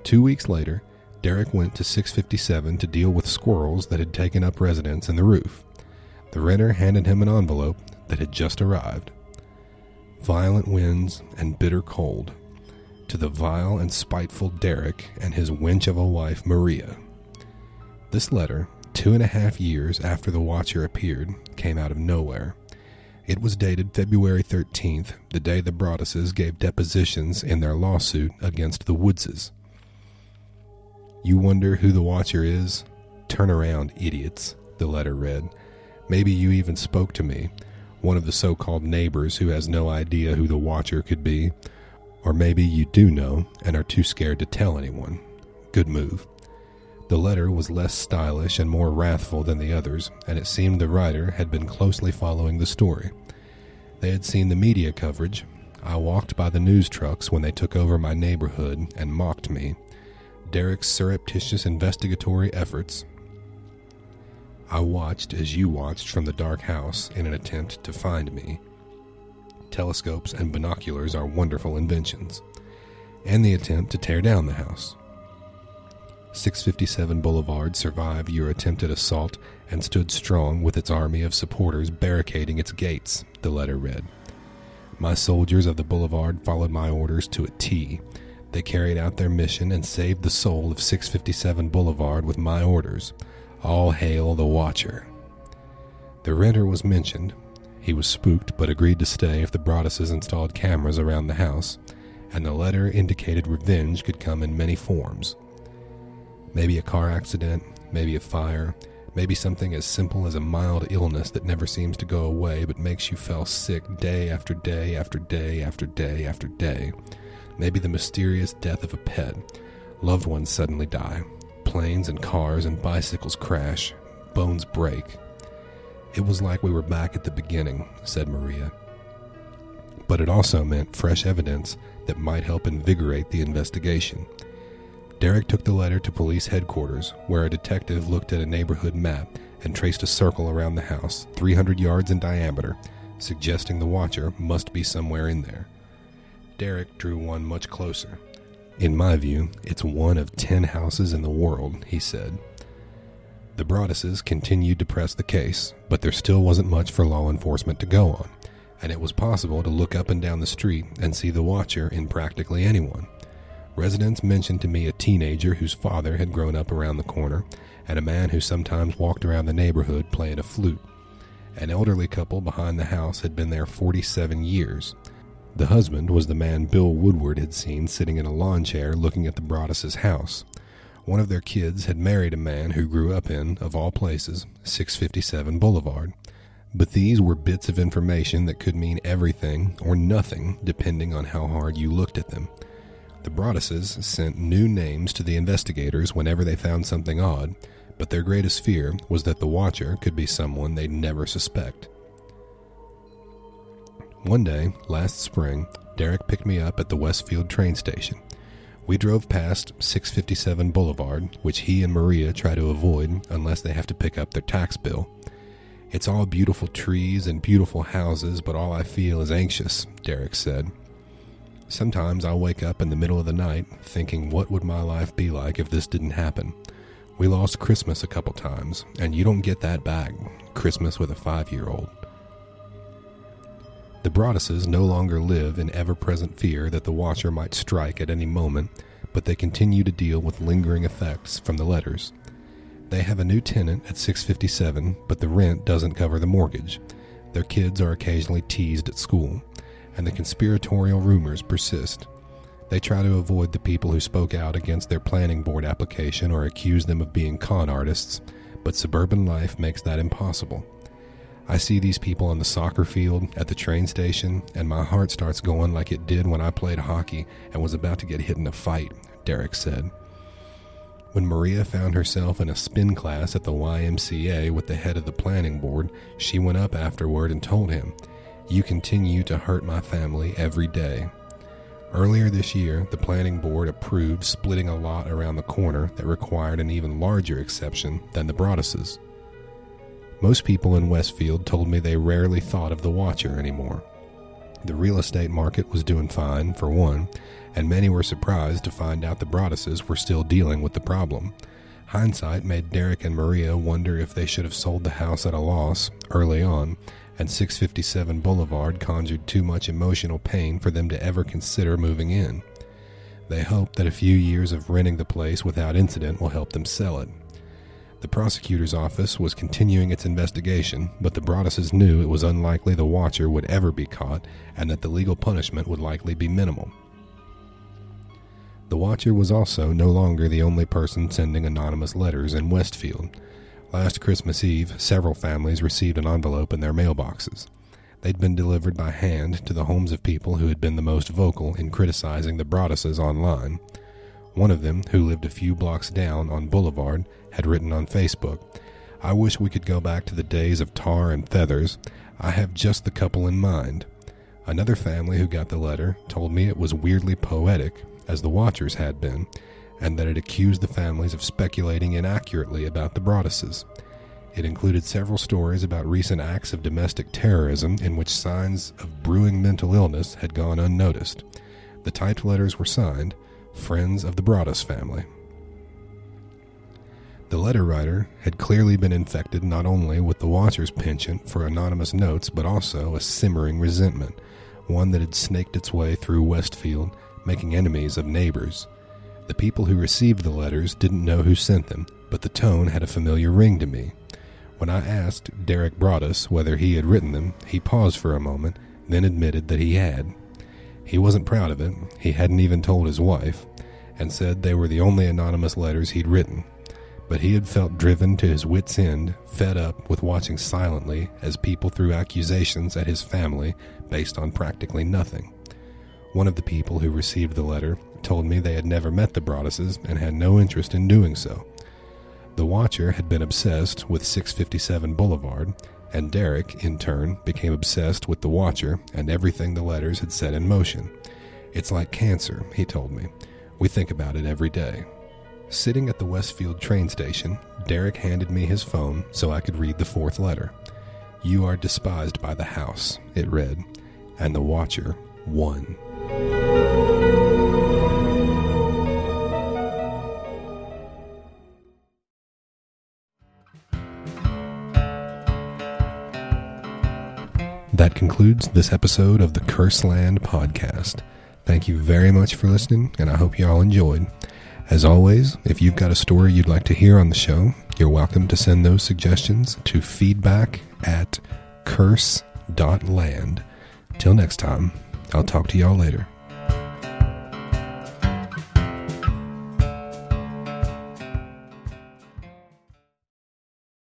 Two weeks later, Derek went to 657 to deal with squirrels that had taken up residence in the roof. The renter handed him an envelope that had just arrived. Violent winds and bitter cold. To the vile and spiteful Derek and his wench of a wife, Maria. This letter, two and a half years after the Watcher appeared, came out of nowhere. It was dated February 13th, the day the Broadduses gave depositions in their lawsuit against the Woodses. You wonder who the Watcher is? Turn around, idiots, the letter read. Maybe you even spoke to me, one of the so called neighbors who has no idea who the Watcher could be. Or maybe you do know and are too scared to tell anyone. Good move. The letter was less stylish and more wrathful than the others, and it seemed the writer had been closely following the story. They had seen the media coverage. I walked by the news trucks when they took over my neighborhood and mocked me. Derek's surreptitious investigatory efforts. I watched as you watched from the dark house in an attempt to find me. Telescopes and binoculars are wonderful inventions, and the attempt to tear down the house. 657 Boulevard survived your attempted assault and stood strong with its army of supporters barricading its gates, the letter read. My soldiers of the boulevard followed my orders to a T. They carried out their mission and saved the soul of 657 Boulevard with my orders. All hail the Watcher. The renter was mentioned. He was spooked but agreed to stay if the Broadduses installed cameras around the house, and the letter indicated revenge could come in many forms. Maybe a car accident, maybe a fire, maybe something as simple as a mild illness that never seems to go away but makes you feel sick day after day after day after day after day. Maybe the mysterious death of a pet. Loved ones suddenly die. Planes and cars and bicycles crash. Bones break. It was like we were back at the beginning, said Maria. But it also meant fresh evidence that might help invigorate the investigation. Derek took the letter to police headquarters, where a detective looked at a neighborhood map and traced a circle around the house, 300 yards in diameter, suggesting the watcher must be somewhere in there. Derek drew one much closer. In my view, it's one of ten houses in the world, he said. The Broadduses continued to press the case, but there still wasn't much for law enforcement to go on, and it was possible to look up and down the street and see the watcher in practically anyone. Residents mentioned to me a teenager whose father had grown up around the corner, and a man who sometimes walked around the neighborhood playing a flute. An elderly couple behind the house had been there 47 years. The husband was the man Bill Woodward had seen sitting in a lawn chair looking at the Broadduses' house. One of their kids had married a man who grew up in, of all places, 657 Boulevard. But these were bits of information that could mean everything or nothing depending on how hard you looked at them. The Broadduses sent new names to the investigators whenever they found something odd, but their greatest fear was that the watcher could be someone they'd never suspect. One day, last spring, Derek picked me up at the Westfield train station. We drove past 657 Boulevard, which he and Maria try to avoid unless they have to pick up their tax bill. It's all beautiful trees and beautiful houses, but all I feel is anxious, Derek said. Sometimes I'll wake up in the middle of the night thinking, what would my life be like if this didn't happen? We lost Christmas a couple times, and you don't get that back Christmas with a five year old. The Broadduses no longer live in ever present fear that the Watcher might strike at any moment, but they continue to deal with lingering effects from the letters. They have a new tenant at 657, but the rent doesn't cover the mortgage. Their kids are occasionally teased at school, and the conspiratorial rumors persist. They try to avoid the people who spoke out against their planning board application or accuse them of being con artists, but suburban life makes that impossible. I see these people on the soccer field, at the train station, and my heart starts going like it did when I played hockey and was about to get hit in a fight, Derek said. When Maria found herself in a spin class at the YMCA with the head of the planning board, she went up afterward and told him, You continue to hurt my family every day. Earlier this year, the planning board approved splitting a lot around the corner that required an even larger exception than the Broadduses. Most people in Westfield told me they rarely thought of the Watcher anymore. The real estate market was doing fine, for one, and many were surprised to find out the Broadduses were still dealing with the problem. Hindsight made Derek and Maria wonder if they should have sold the house at a loss early on, and 657 Boulevard conjured too much emotional pain for them to ever consider moving in. They hope that a few years of renting the place without incident will help them sell it. The prosecutor's office was continuing its investigation, but the Broadduses knew it was unlikely the Watcher would ever be caught and that the legal punishment would likely be minimal. The Watcher was also no longer the only person sending anonymous letters in Westfield. Last Christmas Eve, several families received an envelope in their mailboxes. They'd been delivered by hand to the homes of people who had been the most vocal in criticizing the Broadduses online. One of them, who lived a few blocks down on Boulevard, had written on Facebook, I wish we could go back to the days of tar and feathers. I have just the couple in mind. Another family who got the letter told me it was weirdly poetic, as the Watchers had been, and that it accused the families of speculating inaccurately about the Broadduses. It included several stories about recent acts of domestic terrorism in which signs of brewing mental illness had gone unnoticed. The typed letters were signed, friends of the Broaddus family. The letter writer had clearly been infected not only with the Watcher's penchant for anonymous notes, but also a simmering resentment, one that had snaked its way through Westfield, making enemies of neighbors. The people who received the letters didn't know who sent them, but the tone had a familiar ring to me. When I asked Derek Broaddus whether he had written them, he paused for a moment, then admitted that he had. He wasn't proud of it, he hadn't even told his wife, and said they were the only anonymous letters he'd written. But he had felt driven to his wits' end, fed up with watching silently as people threw accusations at his family based on practically nothing. One of the people who received the letter told me they had never met the Broadduses and had no interest in doing so. The Watcher had been obsessed with 657 Boulevard, and Derek, in turn, became obsessed with the Watcher and everything the letters had set in motion. It's like cancer, he told me. We think about it every day. Sitting at the Westfield train station, Derek handed me his phone so I could read the fourth letter. You are despised by the house, it read, and the Watcher won. That concludes this episode of the Curse Land podcast. Thank you very much for listening, and I hope you all enjoyed. As always, if you've got a story you'd like to hear on the show, you're welcome to send those suggestions to feedback at curse.land. Till next time, I'll talk to y'all later.